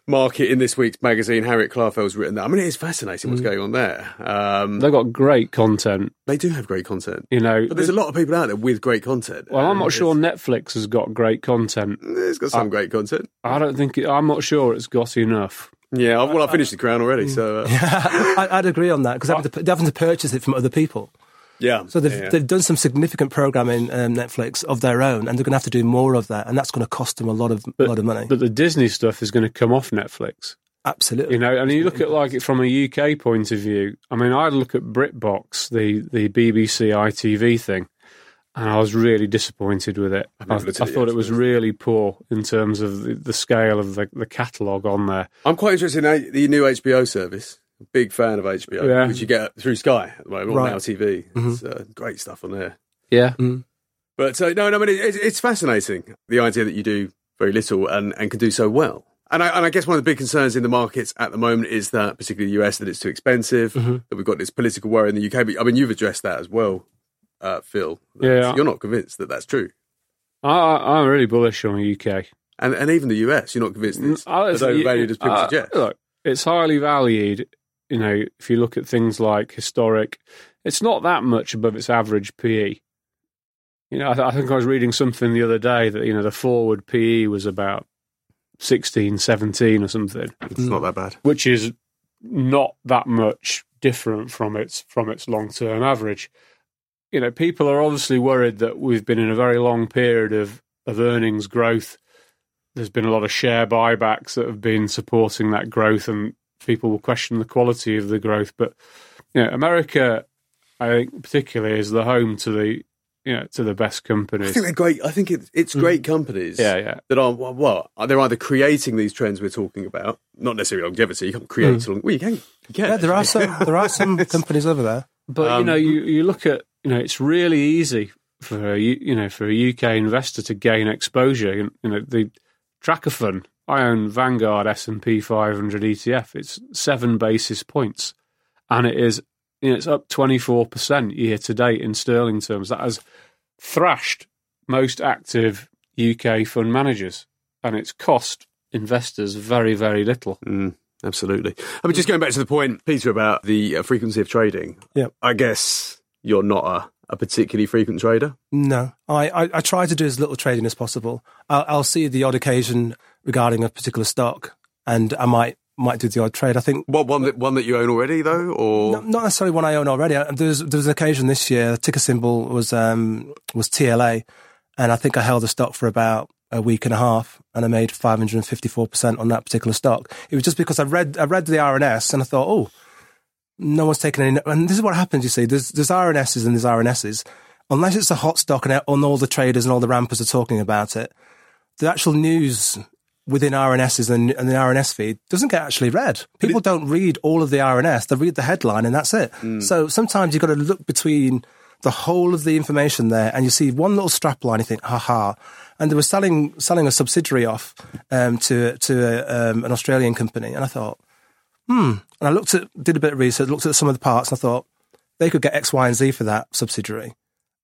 A: market in this week's magazine. Harriet Klarfeld's written that. I mean, it is fascinating what's going on there. Um,
B: They've got great content.
A: they do have great content,
B: You know,
A: but there's a lot of people out there with great content.
B: well, I'm not sure Netflix has got great content.
A: It's got some great content.
B: I don't think it, I'm not sure it's got enough.
A: Yeah, well, I finished the Crown already, so uh,
C: I, I'd agree on that because having having to purchase it from other people.
A: Yeah.
C: So they've,
A: yeah.
C: they've done some significant programming, um, Netflix, of their own, and they're going to have to do more of that, and that's going to cost them a lot of lot of money.
B: But the Disney stuff is going to come off Netflix.
C: Absolutely.
B: You know, and you look at like it from a UK point of view. I mean, I look at BritBox, the the BBC ITV thing, and I was really disappointed with it. I,
A: never looked
B: I thought it was really poor in terms of the, the scale of the, the catalogue on there.
A: I'm quite interested in the new HBO service. Big fan of HBO,
B: Yeah.
A: which you get through Sky at the moment,
C: Right.
A: on Now TV. It's uh, great stuff on there.
B: Yeah,
A: But uh, no, no, but it, it's, it's fascinating the idea that you do very little and, and can do so well. And I, and I guess one of the big concerns in the markets at the moment is that, particularly the US, that it's too expensive. That we've got this political worry in the UK. But I mean, you've addressed that as well, uh, Phil.
B: Yeah.
A: you're not convinced that that's true,
B: I, I- I'm really bullish on the UK.
A: and and even the US, you're not convinced it's
B: I-
A: as overvalued as people
B: uh,
A: suggest.
B: Look, it's highly valued. You know, if you look at things like historic, it's not that much above its average PE. You know, I, th- I think I was reading something the other day that you know the forward PE was about 16, 17 or something,
A: It's not that bad.
B: which is not that much different from its from its long term average. You know, people are obviously worried that we've been in a very long period of of earnings growth. There's been a lot of share buybacks that have been supporting that growth, and people will question the quality of the growth. But you know, America, I think, particularly, is the home to the you know to the best companies.
A: I
B: companies.
A: think they're great. I think it, it's great companies.
B: Yeah, yeah.
A: That are well, what they're either creating these trends we're talking about, not necessarily longevity. You can't create long. Well, you can. You can
C: yeah, there are some there are some companies over there.
B: But you
A: Um,
B: know, you, you look at you know, it's really easy for a, U- you know for a UK investor to gain exposure. You you know, the tracker fund. I own Vanguard S and P 500 ETF. It's seven basis points, and it is you know, it's up 24 percent year to date in sterling terms. That has thrashed most active UK fund managers, and it's cost investors very very little.
A: Mm, absolutely. I mean, just going back to the point, Peter, about the uh, frequency of trading.
C: Yeah.
A: I guess you're not a, a particularly frequent trader.
C: No, I, I, I try to do as little trading as possible. I'll, I'll see the odd occasion regarding a particular stock, and I might might do the odd trade. I think
A: What one that one that you own already though, or
C: not, not necessarily one I own already. There was, there was an occasion this year. The ticker symbol was um, was TLA, and I think I held the stock for about a week and a half, and I made five hundred and fifty four percent on that particular stock. It was just because I read I read the RNS and I thought, oh, no one's taken any. And this is what happens. You see, there's there's RNSs and there's RNSs. Unless it's a hot stock and, and all the traders and all the rampers are talking about it, the actual news within RNSs and, and the RNS feed doesn't get actually read. People don't read all of the RNS; they read the headline and that's it. So sometimes you've got to look between the whole of the information there, and you see one little strap line. You think, "Ha ha!" And they were selling selling a subsidiary off um, to to um, an Australian company, and I thought, hmm. And I looked at did a bit of research, looked at some of the parts, and I thought they could get X, Y, and Z for that subsidiary.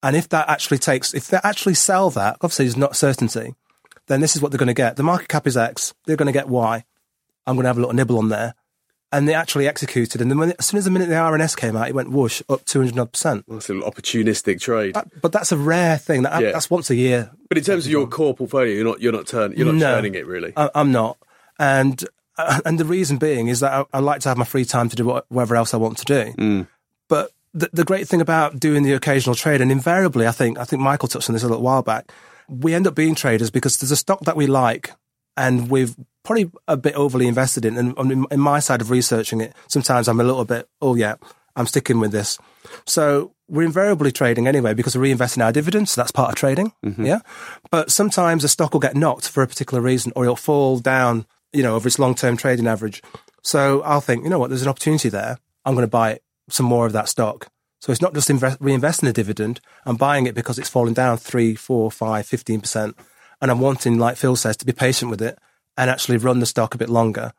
C: And if that actually takes, if they actually sell that, obviously there's not certainty, then this is what they're going to get. The market cap is X. They're going to get Y. I'm going to have a little nibble on there. and they actually executed. And then when, as soon as the minute the RNS came out, it went whoosh up 200 odd percent.
A: That's an opportunistic trade.
C: That- But that's a rare thing. That,
A: Yeah.
C: That's once a year.
A: But in terms of your core portfolio, you're not you're not turn you're not
C: No.
A: turning it really.
C: I, I'm not. And Uh, and the reason being is that I, I like to have my free time to do what, whatever else I want to do. Mm. But the, the great thing about doing the occasional trade, and invariably, I think I think Michael touched on this a little while back. We end up being traders because there's a stock that we like, and we've probably a bit overly invested in. And on- in, my side of researching it, sometimes I'm a little bit, oh yeah, I'm sticking with this. So we're invariably trading anyway because we're reinvesting our dividends. So that's part of trading. Mm-hmm. Yeah. But sometimes a stock will get knocked for a particular reason or it'll fall down, you know, over its long term trading average. So I'll think, you know what, there's an opportunity there. I'm going to buy some more of that stock. So it's not just invest, reinvesting a dividend. I'm buying it because it's fallen down three, four, five, 15%. And I'm wanting, like Phil says, to be patient with it and actually run the stock a bit longer.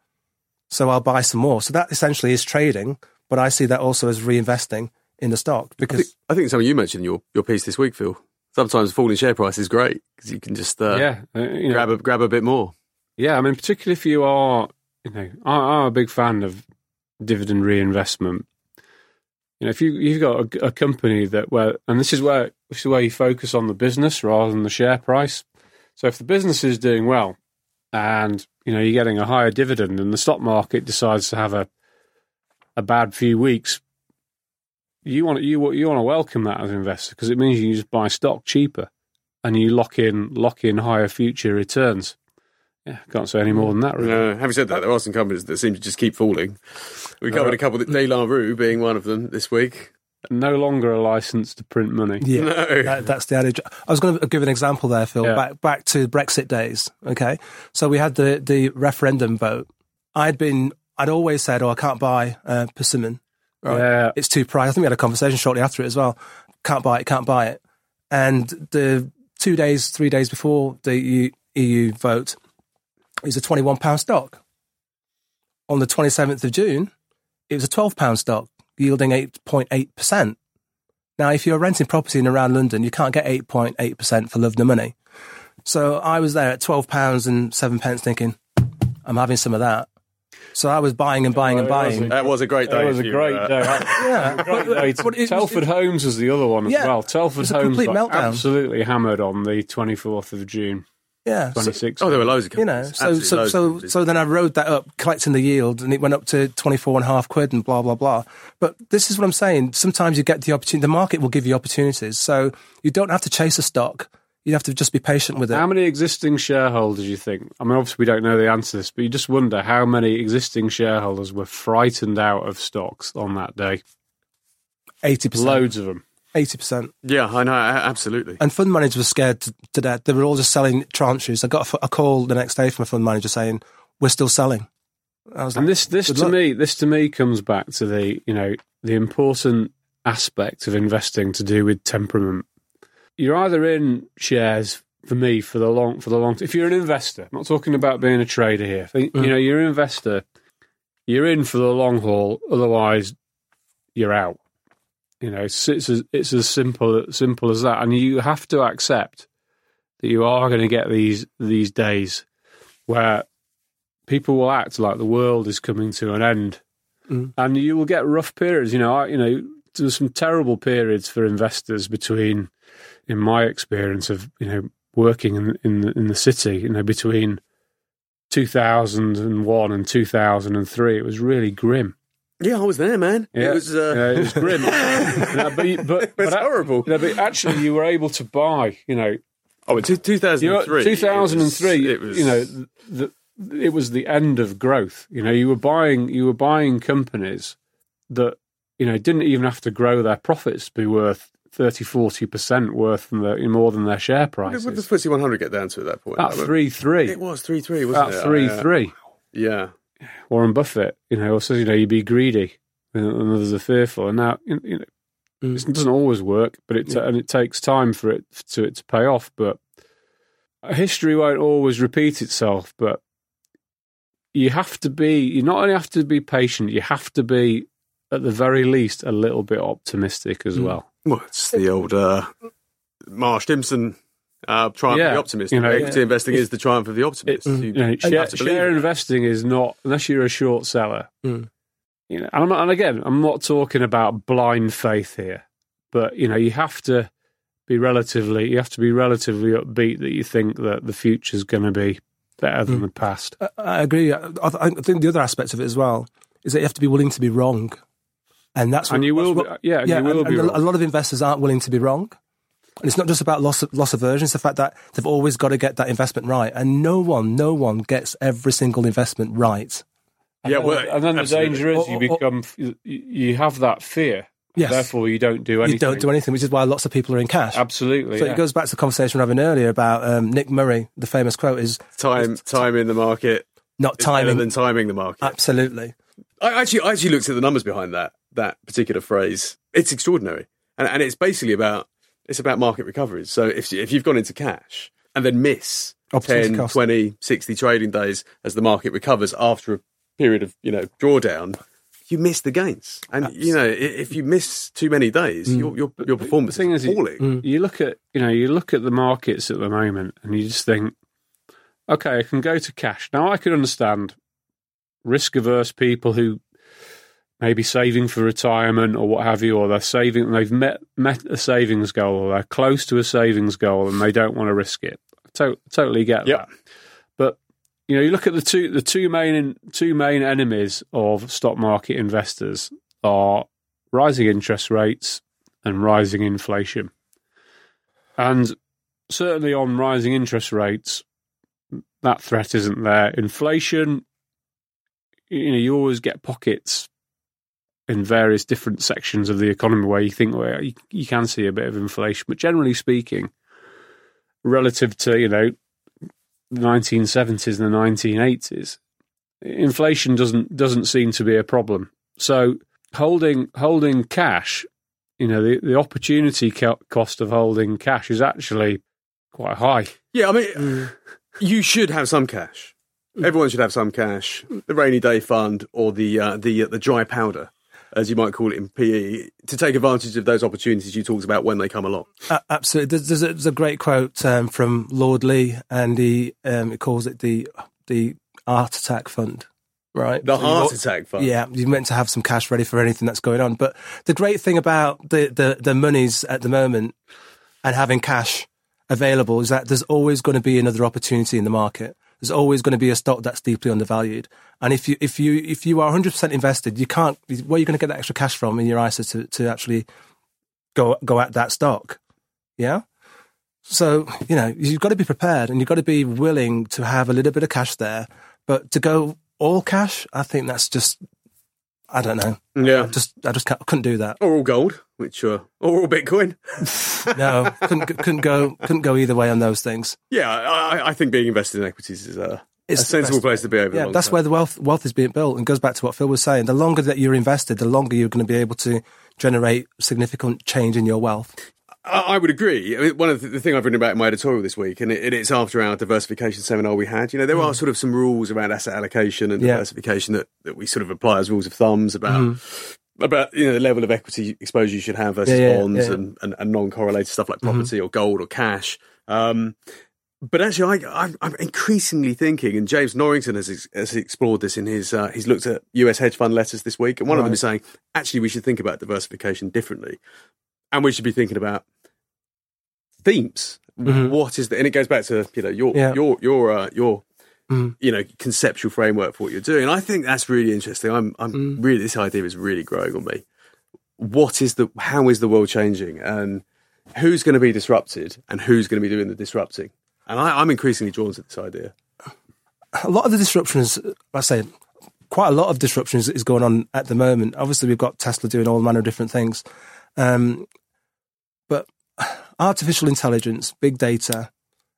C: So I'll buy some more. So that essentially is trading, but I see that also as reinvesting in the stock
A: I
C: because
A: think, I think something you mentioned in your, your piece this week, Phil. Sometimes falling share price is great because you can just uh,
B: yeah, uh, you know,
A: grab a grab a bit more.
B: Yeah, I mean, particularly if you are, you know, I'm a big fan of dividend reinvestment. You know, if you you've got a, a company that where, and this is where this is where you focus on the business rather than the share price. So if the business is doing well, and you know you're getting a higher dividend, and the stock market decides to have a a bad few weeks, you want you you want to welcome that as an investor because it means you just buy stock cheaper, and you lock in lock in higher future returns. Yeah, can't say any more than that. Really.
A: No, having said that, there are some companies that seem to just keep falling. We covered a couple, De La Rue being one of them this week.
B: No longer a license to print money.
C: Yeah,
A: No.
C: that, that's the adage. I was going to give an example there, Phil.
B: Yeah.
C: Back back to Brexit days. Okay, so we had the the referendum vote. I'd been, I'd always said, "Oh, I can't buy uh, Persimmon. Right?
B: Yeah,
C: It's too pricey." I think we had a conversation shortly after it as well. Can't buy it. Can't buy it. And the two days, three days before the EU, EU vote, it was a twenty-one pound stock. On the twenty-seventh of June, it was a twelve pound stock yielding eight point eight percent. Now, if you're renting property in around London, you can't get 8.8% for love nor money. So I was there at £12 and seven pence thinking, I'm having some of that. So I was buying and buying and
B: Oh, it was
C: buying.
B: a-
A: That was a great day.
B: that was a great
A: uh,
B: day.
C: Yeah.
B: Great day.
C: But it was-
B: Telford Homes was the other one as
C: Yeah.
B: well. Telford
C: It's a
B: Homes
C: complete
B: got
C: meltdown.
B: absolutely hammered on the 24th of June,
C: Yeah. So,
A: Oh, there were loads of
C: you know, so,
A: Absolutely
C: so, so, so then I rode that up, collecting the yield, and it went up to 24 and a half quid and blah, blah, blah. But this is what I'm saying. Sometimes you get the opportunity, the market will give you opportunities. So you don't have to chase a stock. You have to just be patient with it.
B: How many existing shareholders do you think? I mean, obviously, we don't know the answer to this, but you just wonder how many existing shareholders were frightened out of stocks on that day.
C: 80%.
B: Loads of them.
C: 80%.
A: yeah, I know, absolutely.
C: And fund managers were scared to, to death. They were all just selling tranches. I got a call the next day from a fund manager saying, "We're still selling." I was like,
B: And this, this to
C: luck.
B: me, this to me comes back to the, you know, the important aspect of investing to do with temperament. You're either in shares for me for the long, for the long. If you're an investor, I'm not talking about being a trader here. If, mm. You know, you're an investor. You're in for the long haul. Otherwise, you're out. You know, it's it's as, it's as simple simple as that. And you have to accept that you are going to get these these days where people will act like the world is coming to an end,
C: Mm.
B: and you will get rough periods. You know, I, you know, there's some terrible periods for investors between, in my experience of you know working in in the, in the city. You know, between 2001 and 2003, it was really grim.
A: Yeah, I was there, man.
B: Yeah,
A: It was. Uh,
B: Yeah, it was grim. No, but, you- but,
A: it was
B: but,
A: horrible.
B: no, but actually, you were able to buy. You know,
A: oh, two- 2003.
B: you know, 2003
A: It was.
B: you know the, it was the end of growth you know you were buying you were buying companies that you know didn't even have to grow their profits to be worth 30 40% worth than the, more than their share
A: What did the FTSE 100 get down to at that point?
B: at 3 3
A: It was 3 3, wasn't
B: at
A: it?
B: 3
A: Uh,
B: 3
A: Yeah.
B: Warren Buffett you know says you know you be greedy and others are fearful and now you you know
C: Mm.
B: it doesn't always work but it and it takes time for it to it to pay off but history won't always repeat itself but you have to be you not only have to be patient you have to be at the very least a little bit optimistic as
C: Mm.
B: well
A: Well, it's the old uh, Marsh Dimson uh, triumph of
B: Yeah,
A: the optimist.
B: you know,
A: Equity investing is the triumph of the optimist.
B: It's-
A: you,
B: you know,
A: you
B: share,
A: have to
B: share
A: that.
B: investing is not unless you're a short seller
C: Mm.
B: You know, and, I'm and again, I'm not talking about blind faith here, but you know, you have to be relatively, you have to be relatively upbeat that you think that the future's going to be better than
C: Mm.
B: the past.
C: I, I agree. I, I think the other aspect of it as well is that you have to be willing to be wrong, and that's
B: And you will,
C: that's
B: be, yeah, and
C: yeah,
B: you will
C: and,
B: be
C: and
B: wrong.
C: a lot of investors aren't willing to be wrong. And it's not just about loss of, loss aversion; it's the fact that they've always got to get that investment right, and no one, no one gets every single investment right.
A: Yeah,
B: and
A: well,
B: then, and then the danger is
C: Or-
B: you
C: or- or-
B: become, you, you have that fear.
C: Yes.
B: Therefore, you don't do anything.
C: You don't do anything, which is why lots of people are in cash.
B: Absolutely.
C: So
B: yeah.
C: it goes back to the conversation we were having earlier about um, Nick Murray. The famous quote is
A: Time, time in the market
C: not
A: is better
C: timing.
A: than timing the market.
C: Absolutely.
A: I actually, I actually looked at the numbers behind that that particular phrase. It's extraordinary, and, and it's basically about it's about market recoveries. So if if you've gone into cash and then miss
C: Opportunity
A: 10,
C: cost.
A: 20, 60 trading days as the market recovers after a period of you know drawdown, you miss the gains. And you know if you miss too many days, mm. your your your performance
B: the thing
A: is
B: is, you-
A: appalling. Mm.
B: you look at you know you look at the markets at the moment and you just think okay i can go to cash now i can understand risk averse people who may be saving for retirement or what have you or they're saving they've met met a savings goal or they're close to a savings goal and they don't want to risk it I to- totally get
A: Yep.
B: that but you know you look at the two the two main two main enemies of stock market investors are rising interest rates and rising inflation. And certainly on rising interest rates, that threat isn't there. Inflation, you know, you always get pockets in various different sections of the economy where you think well, you, you can see a bit of inflation, but generally speaking, relative to you know the 1970s and the 1980s, inflation doesn't doesn't seem to be a problem. So holding holding cash, you know, the, the opportunity co- cost of holding cash is actually quite high.
A: Yeah, I mean, you should have some cash. Everyone should have some cash. The rainy day fund or the uh, the the dry powder, as you might call it in PE, to take advantage of those opportunities you talked about when they come along.
C: A- absolutely. There's, there's, a, there's a great quote um, from Lord Lee, and he um, it calls it the the heart attack fund. Right,
A: The
C: So
A: heart
C: want-
A: attack fund.
C: Yeah, you're meant to have some cash ready for anything that's going on. But the great thing about the, the, the monies at the moment and having cash available is that there's always going to be another opportunity in the market. There's always going to be a stock that's deeply undervalued. And if you if you if you are 100% invested, you can't. Where are you going to get that extra cash from in your ISA to, to actually go go at that stock? Yeah. So you know you've got to be prepared and you've got to be willing to have a little bit of cash there. But to go all cash, I think that's just I don't know.
A: Yeah.
C: I just I just couldn't do that.
A: Or all gold, which uh, or all Bitcoin.
C: No, couldn't couldn't go couldn't go either way on those things.
A: Yeah, I, I think being invested in equities is a, a
C: It's the
A: sensible place to be over the
C: Yeah, that's where the wealth wealth is being built, and goes back to what Phil was saying. The longer that you're invested, the longer you're going to be able to generate significant change in your wealth.
A: I would agree. I mean, one of the, the thing I've written about in my editorial this week, and, it, and it's after our diversification seminar we had. You know, there are sort of some rules around asset allocation and
C: Mm. Yeah.
A: diversification that, that we sort of apply as rules of thumbs about about you know the level of equity exposure you should have versus
C: Mm-hmm. Yeah, yeah,
A: bonds. And, and, and non-correlated stuff like property or gold or cash. Um, but actually, I, I'm, I'm increasingly thinking, and James Norrington has, ex- has explored this in his. Uh, he's looked at US hedge fund letters this week, and one of them is saying actually we should think about diversification differently, and we should be thinking about themes.
C: Mhm.
A: What is the? And it goes back to you know your
C: Yeah.
A: your your uh, your
C: Mhm.
A: you know conceptual framework for what you're doing. And I think that's really interesting. I'm I'm
C: Mm.
A: really this idea is really growing on me. What is the? How is the world changing? And who's going to be disrupted? And who's going to be doing the disrupting? And I, I'm increasingly drawn to this idea.
C: a lot of the disruptions, I say, quite a lot of disruptions is going on at the moment. Obviously, we've got Tesla doing all manner of different things, um, but artificial intelligence, big data,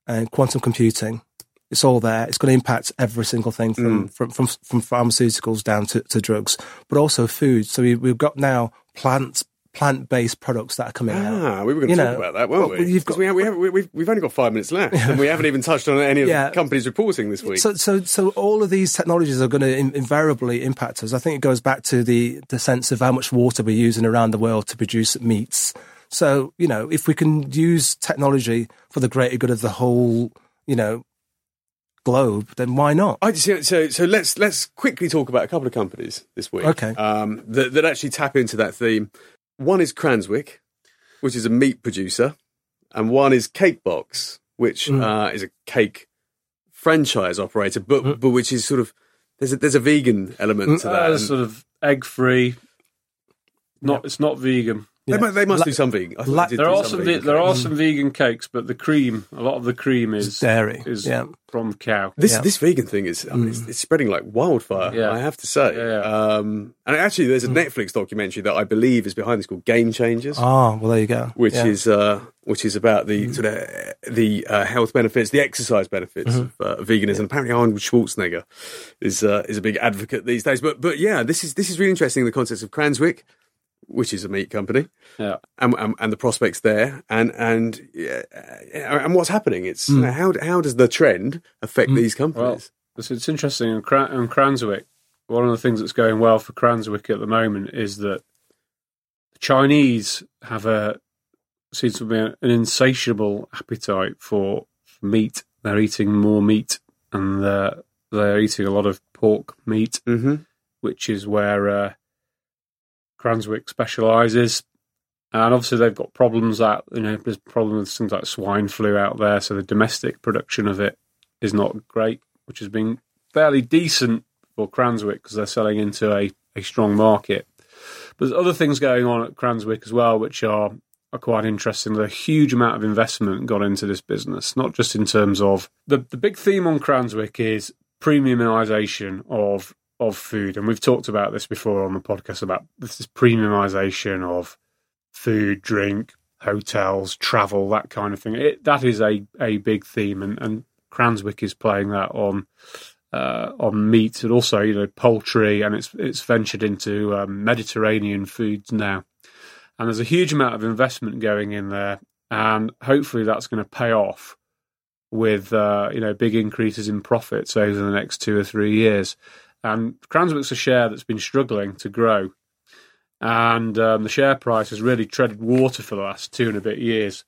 C: and quantum computing. It's all there. It's going to impact every single thing from from, from from pharmaceuticals down to, to drugs, but also food. So we, we've got now plants plant based products that are coming out.
A: Ah, we were going to
C: You
A: talk
C: know,
A: about that, weren't
C: well,
A: we?
C: you've got-
A: we have, we have, we, we've, we've only got five minutes left, and we haven't even touched on any of
C: Yeah.
A: the companies reporting this week.
C: So, so, so all of these technologies are going to in, invariably impact us. I think it goes back to the the sense of how much water we're using around the world to produce meats. So, you know, if we can use technology for the greater good of the whole, you know, globe, then why not?
A: I just, so so let's let's quickly talk about a couple of companies this week.
C: Okay.
A: Um, that that actually tap into that theme. One is Cranswick, which is a meat producer, and one is Cakebox, which
C: Mm.
A: uh, is a cake franchise operator, but but which is sort of there's a there's a vegan element to that.
B: Uh,
A: and
B: sort of egg free. Not it's not vegan.
A: They,
C: Yeah.
A: mu- they must
C: La-
A: do something. vegan. I
C: la-
A: they
B: There
A: do
B: are some ve-
A: vegan
B: there are
A: cakes.
B: some vegan cakes, but the cream, a lot of the cream is
C: Dairy.
B: is
C: yeah.
B: from cow.
A: This
C: Yeah.
A: this vegan thing is I mean, it's, it's spreading like wildfire.
B: Yeah.
A: I have to say.
B: Yeah, yeah.
A: Um, and actually, there's a Netflix documentary that I believe is behind this called Game Changers,
C: Oh, well, there you go.
A: which
C: Yeah.
A: is uh, which is about the sort of the uh, health benefits, the exercise benefits of uh, veganism. Apparently, Arnold Schwarzenegger is uh, is a big advocate these days. But but yeah, this is this is really interesting. The concept of Cranswick, which is a meat company,
B: Yeah.
A: and, and, and the prospects there, and and yeah, and what's happening. It's know, how how does the trend affect these companies?
B: Well, it's, it's interesting. On Cranswick, one of the things that's going well for Cranswick at the moment is that the Chinese have a seems to be an insatiable appetite for, meat. They're eating more meat, and they're, they're eating a lot of pork meat,
A: hmm
B: which is where uh, Cranswick specialises. And obviously, they've got problems that you know there's problems with things like swine flu out there, so the domestic production of it is not great, which has been fairly decent for Cranswick because they're selling into a, a strong market. But there's other things going on at Cranswick as well, which are, are quite interesting. There's a huge amount of investment gone into this business, not just in terms of the the big theme on Cranswick is premiumisation of of food, and we've talked about this before on the podcast about this is premiumisation of food, drink, hotels, travel, that kind of thing. It, that is a, a big theme, and, and Cranswick is playing that on uh, on meat and also you know poultry, and it's it's ventured into um, Mediterranean foods now. And there's a huge amount of investment going in there, and hopefully that's going to pay off with uh, you know big increases in profits over the next two or three years. And Cranswick's a share that's been struggling to grow, and um, the share price has really treaded water for the last two and a bit years.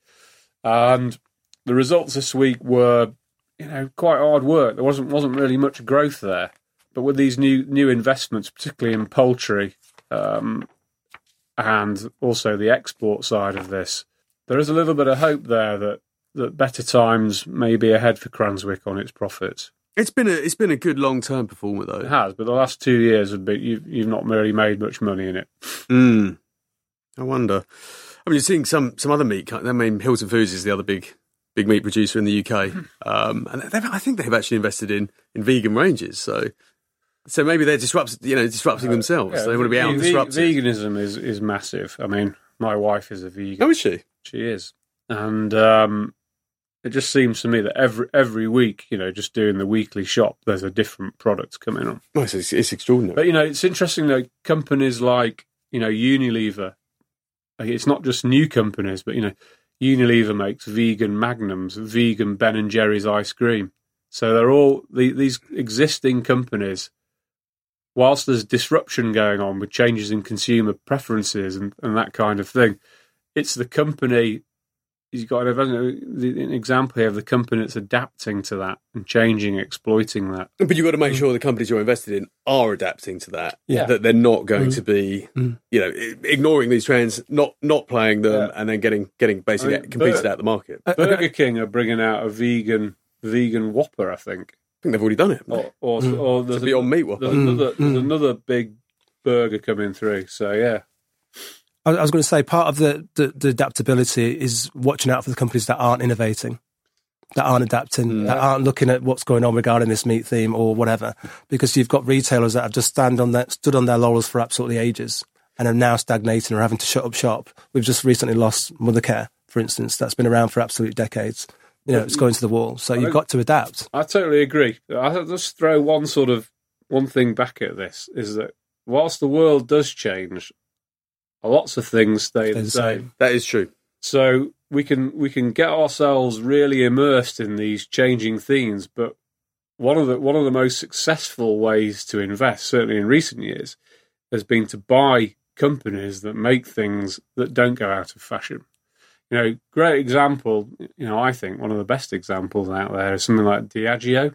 B: And the results this week were, you know, quite hard work. There wasn't wasn't really much growth there, but with these new new investments, particularly in poultry, um, and also the export side of this, there is a little bit of hope there that that better times may be ahead for Cranswick on its profits.
A: It's been a it's been a good long term performer though.
B: It has, but the last two years have been you've you've not really made much money in it.
A: Mm. I wonder. I mean, you're seeing some some other meat. I mean, Hilton Foods is the other big big meat producer in the UK, um, and I think they've actually invested in in vegan ranges. So. So maybe they're disrupt, you know, disrupting themselves.
B: Yeah,
A: they want to be out and disrupted.
B: Veganism is is massive. I mean, my wife is a vegan.
A: How is she?
B: She is, and um, it just seems to me that every every week, you know, just doing the weekly shop, there's a different product coming on.
A: Oh, it's, it's extraordinary.
B: But you know, it's interesting that companies like you know Unilever, like, it's not just new companies, but you know, Unilever makes vegan Magnums, vegan Ben and Jerry's ice cream. So they're all the, these existing companies. Whilst there's disruption going on with changes in consumer preferences and, and that kind of thing, it's the company. You've got an, an example here of the company that's adapting to that and changing, exploiting that.
A: But you've got to make sure the companies you're invested in are adapting to that.
C: Yeah.
A: That they're not going
C: Mm.
A: to be,
C: Mm.
A: you know, ignoring these trends, not not playing them,
B: Yeah.
A: and then getting getting basically
B: I mean,
A: competed
B: Bur-
A: out the market. I.
B: Burger King are bringing out a vegan vegan Whopper, I think, I
A: think they've already done it.
B: or or,
C: Mm.
B: or there's,
A: a Beyond Meat Whopper.
B: there's another there's
C: Mm.
B: another big burger coming through. So yeah,
C: I was going to say part of the, the, the adaptability is watching out for the companies that aren't innovating, that aren't adapting,
A: Mm.
C: that aren't looking at what's going on regarding this meat theme or whatever. Because you've got retailers that have just stand on their, stood on their laurels for absolutely ages and are now stagnating or having to shut up shop. We've just recently lost Mothercare, for instance, that's been around for absolute decades. You know, it's going to the wall. So you've got to adapt.
B: I totally agree. I'll just throw one sort of one thing back at this is that whilst the world does change, lots of things stay the
C: the
B: same.
C: same.
A: That is true.
B: So we can we can get ourselves really immersed in these changing themes, but one of the one of the most successful ways to invest, certainly in recent years, has been to buy companies that make things that don't go out of fashion. You know, great example. You know, I think one of the best examples out there is something like Diageo.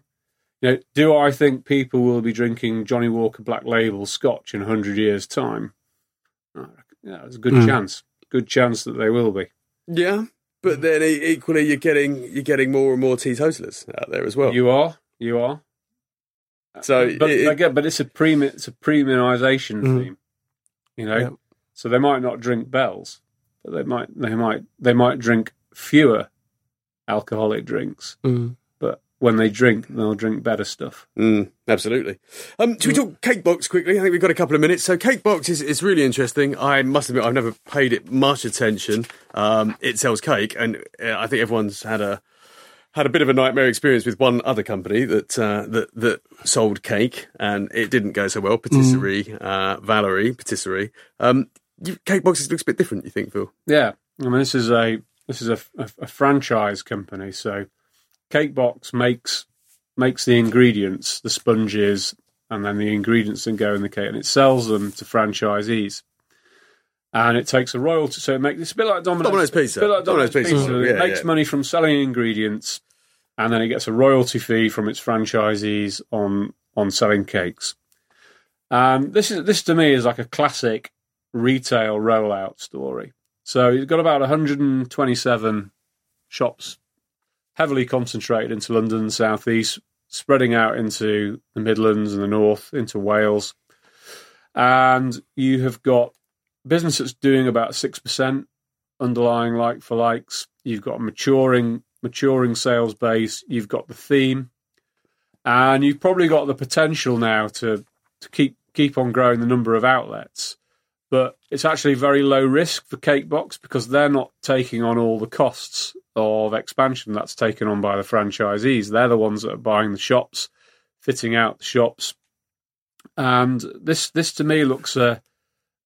B: You know, do I think people will be drinking Johnnie Walker Black Label Scotch in hundred years' time? Yeah, there's a good
C: Mm.
B: chance. Good chance that they will be.
A: Yeah, but then e- equally, you're getting you're getting more and more teetotalers out there as well.
B: You are, you are.
A: So
B: but
A: it-
B: again, but it's a pre it's a premiumization
C: Mm.
B: theme, you know.
C: Yeah.
B: So they might not drink Bell's, but they might they might they might drink fewer alcoholic drinks.
C: Mm.
B: When they drink, they'll drink better stuff.
A: Mm, absolutely. Um, should we talk Cake Box quickly? I think we've got a couple of minutes. So Cake Box is, is really interesting. I must admit, I've never paid it much attention. Um, it sells cake, and uh, I think everyone's had a had a bit of a nightmare experience with one other company that uh, that that sold cake, and it didn't go so well. Patisserie, uh, Valerie Patisserie. Um, you, cake Box looks a bit different. You think, Phil?
B: Yeah, I mean this is a this is a, a, a franchise company. So Cakebox makes makes the ingredients, the sponges, and then the ingredients that go in the cake, and it sells them to franchisees. And it takes a royalty, so it makes it's a bit like Domino's,
A: Domino's Pizza.
B: bit like
A: Domino's
B: Domino's,
A: Pizza.
B: Pizza.
A: Yeah,
B: it makes
A: yeah.
B: money from selling ingredients, and then it gets a royalty fee from its franchisees on on selling cakes. And this is this to me is like a classic retail rollout story. So you've got about 127 shops, heavily concentrated into London and South East, spreading out into the Midlands and the North, into Wales. And you have got business that's doing about 6% underlying like for likes. You've got a maturing, maturing sales base. You've got the theme. And you've probably got the potential now to, to keep keep on growing the number of outlets but it's actually very low risk for Cakebox because they're not taking on all the costs of expansion that's taken on by the franchisees. They're the ones that are buying the shops, fitting out the shops, and this this to me looks a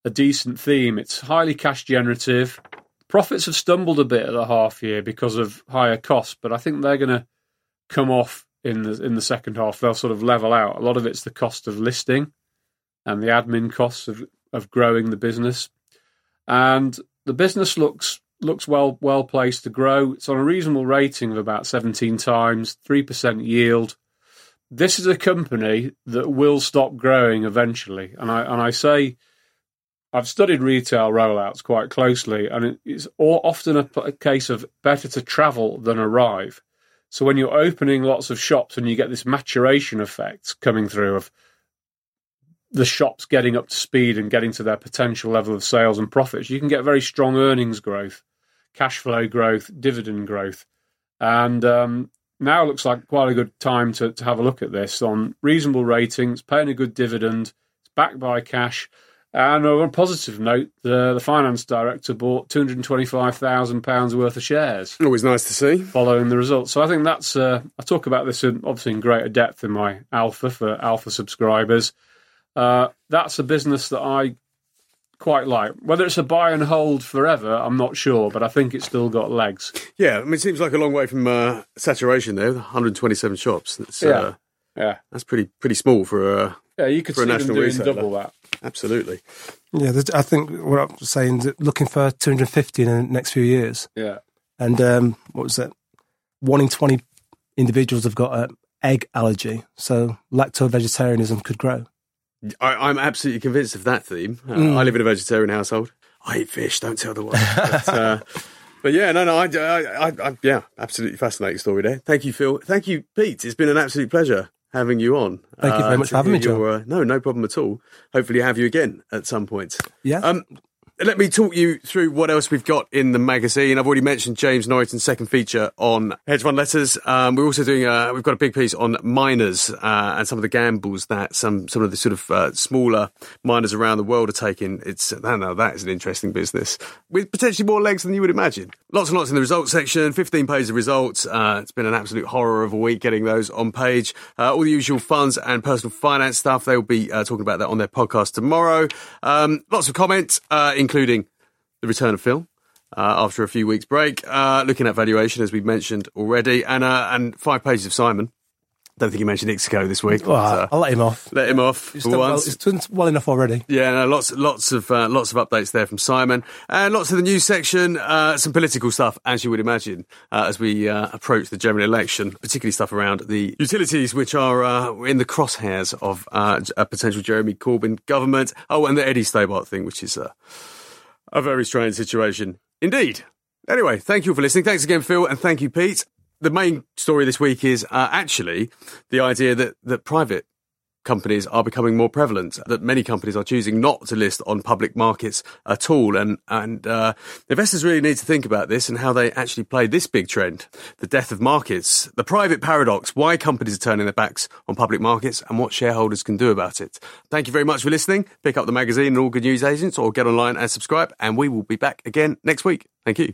B: a decent theme. It's highly cash generative. Profits have stumbled a bit at the half year because of higher costs, but I think they're going to come off in the in the second half. They'll sort of level out. A lot of it's the cost of listing and the admin costs of of growing the business. And the business looks looks well well placed to grow. It's on a reasonable rating of about 17 times, 3% yield. This is a company that will stop growing eventually. And I and I say I've studied retail rollouts quite closely, and it's often a case of better to travel than arrive. So when you're opening lots of shops and you get this maturation effect coming through of the shops getting up to speed and getting to their potential level of sales and profits, you can get very strong earnings growth, cash flow growth, dividend growth. And um, now looks like quite a good time to, to have a look at this on reasonable ratings, paying a good dividend, it's backed by cash. And on a positive note, the, the finance director bought £225,000 worth of shares
A: Always nice to see.
B: following the results. So I think that's, uh, I talk about this in, obviously in greater depth in my alpha for alpha subscribers. Uh, that's a business that I quite like. Whether it's a buy and hold forever, I'm not sure, but I think it's still got legs.
A: Yeah, I mean, it seems like a long way from uh, saturation there. 127 shops. That's,
B: Yeah.
A: uh,
B: Yeah,
A: that's pretty pretty small for a
B: yeah, you could
A: For a
B: see them doing
A: retailer.
B: double that.
A: absolutely.
C: Yeah, I think what I'm saying is looking for 250 in the next few years,
B: Yeah,
C: and um, what was that? One in 20 individuals have got an egg allergy, so lacto vegetarianism could grow.
A: I, I'm absolutely convinced of that theme. Uh,
C: Mm.
A: I live in a vegetarian household. I eat fish. Don't tell the wife. But, uh, but yeah, no, no, I, I, I, I, yeah, absolutely fascinating story there. Thank you, Phil. Thank you, Pete. It's been an absolute pleasure having you on.
C: Thank you very much for having me, John.
A: uh, no, no problem at all. Hopefully, have you again at some point.
C: Yeah.
A: Um, let me talk you through what else we've got in the magazine. I've already mentioned James Norrington's second feature on hedge fund letters. Um, we're also doing, uh, we've got a big piece on miners uh, and some of the gambles that some some of the sort of uh, smaller miners around the world are taking. It's know, that is an interesting business with potentially more legs than you would imagine. Lots and lots in the results section. 15 pages of results. Uh, it's been an absolute horror of a week getting those on page. Uh, all the usual funds and personal finance stuff. They'll be uh, talking about that on their podcast tomorrow. Um, lots of comments, uh, including the return of Phil. Uh, after a few weeks break, uh, looking at valuation as we mentioned already, and uh, and five pages of Simon, Don't think he mentioned Ixico this week.
C: Well,
A: but, uh,
C: I'll let him off.
A: let him off
C: He's
A: for
C: done well,
A: once.
C: he's done well enough already.
A: Yeah, no, lots, lots of, uh, lots of updates there from Simon, and lots of the news section. Uh, some political stuff, as you would imagine, uh, as we uh, approach the general election, particularly stuff around the utilities, which are uh, in the crosshairs of uh, a potential Jeremy Corbyn government. Oh, and the Eddie Stobart thing, which is uh, a very strange situation indeed. Anyway, thank you for listening. Thanks again, Phil, and thank you, Pete. The main story this week is uh, actually the idea that, that private companies are becoming more prevalent, that many companies are choosing not to list on public markets at all. And, and uh, investors really need to think about this and how they actually play this big trend the death of markets, the private paradox, why companies are turning their backs on public markets, and what shareholders can do about it. Thank you very much for listening. Pick up the magazine and all good news agents, or get online and subscribe, and we will be back again next week. Thank you.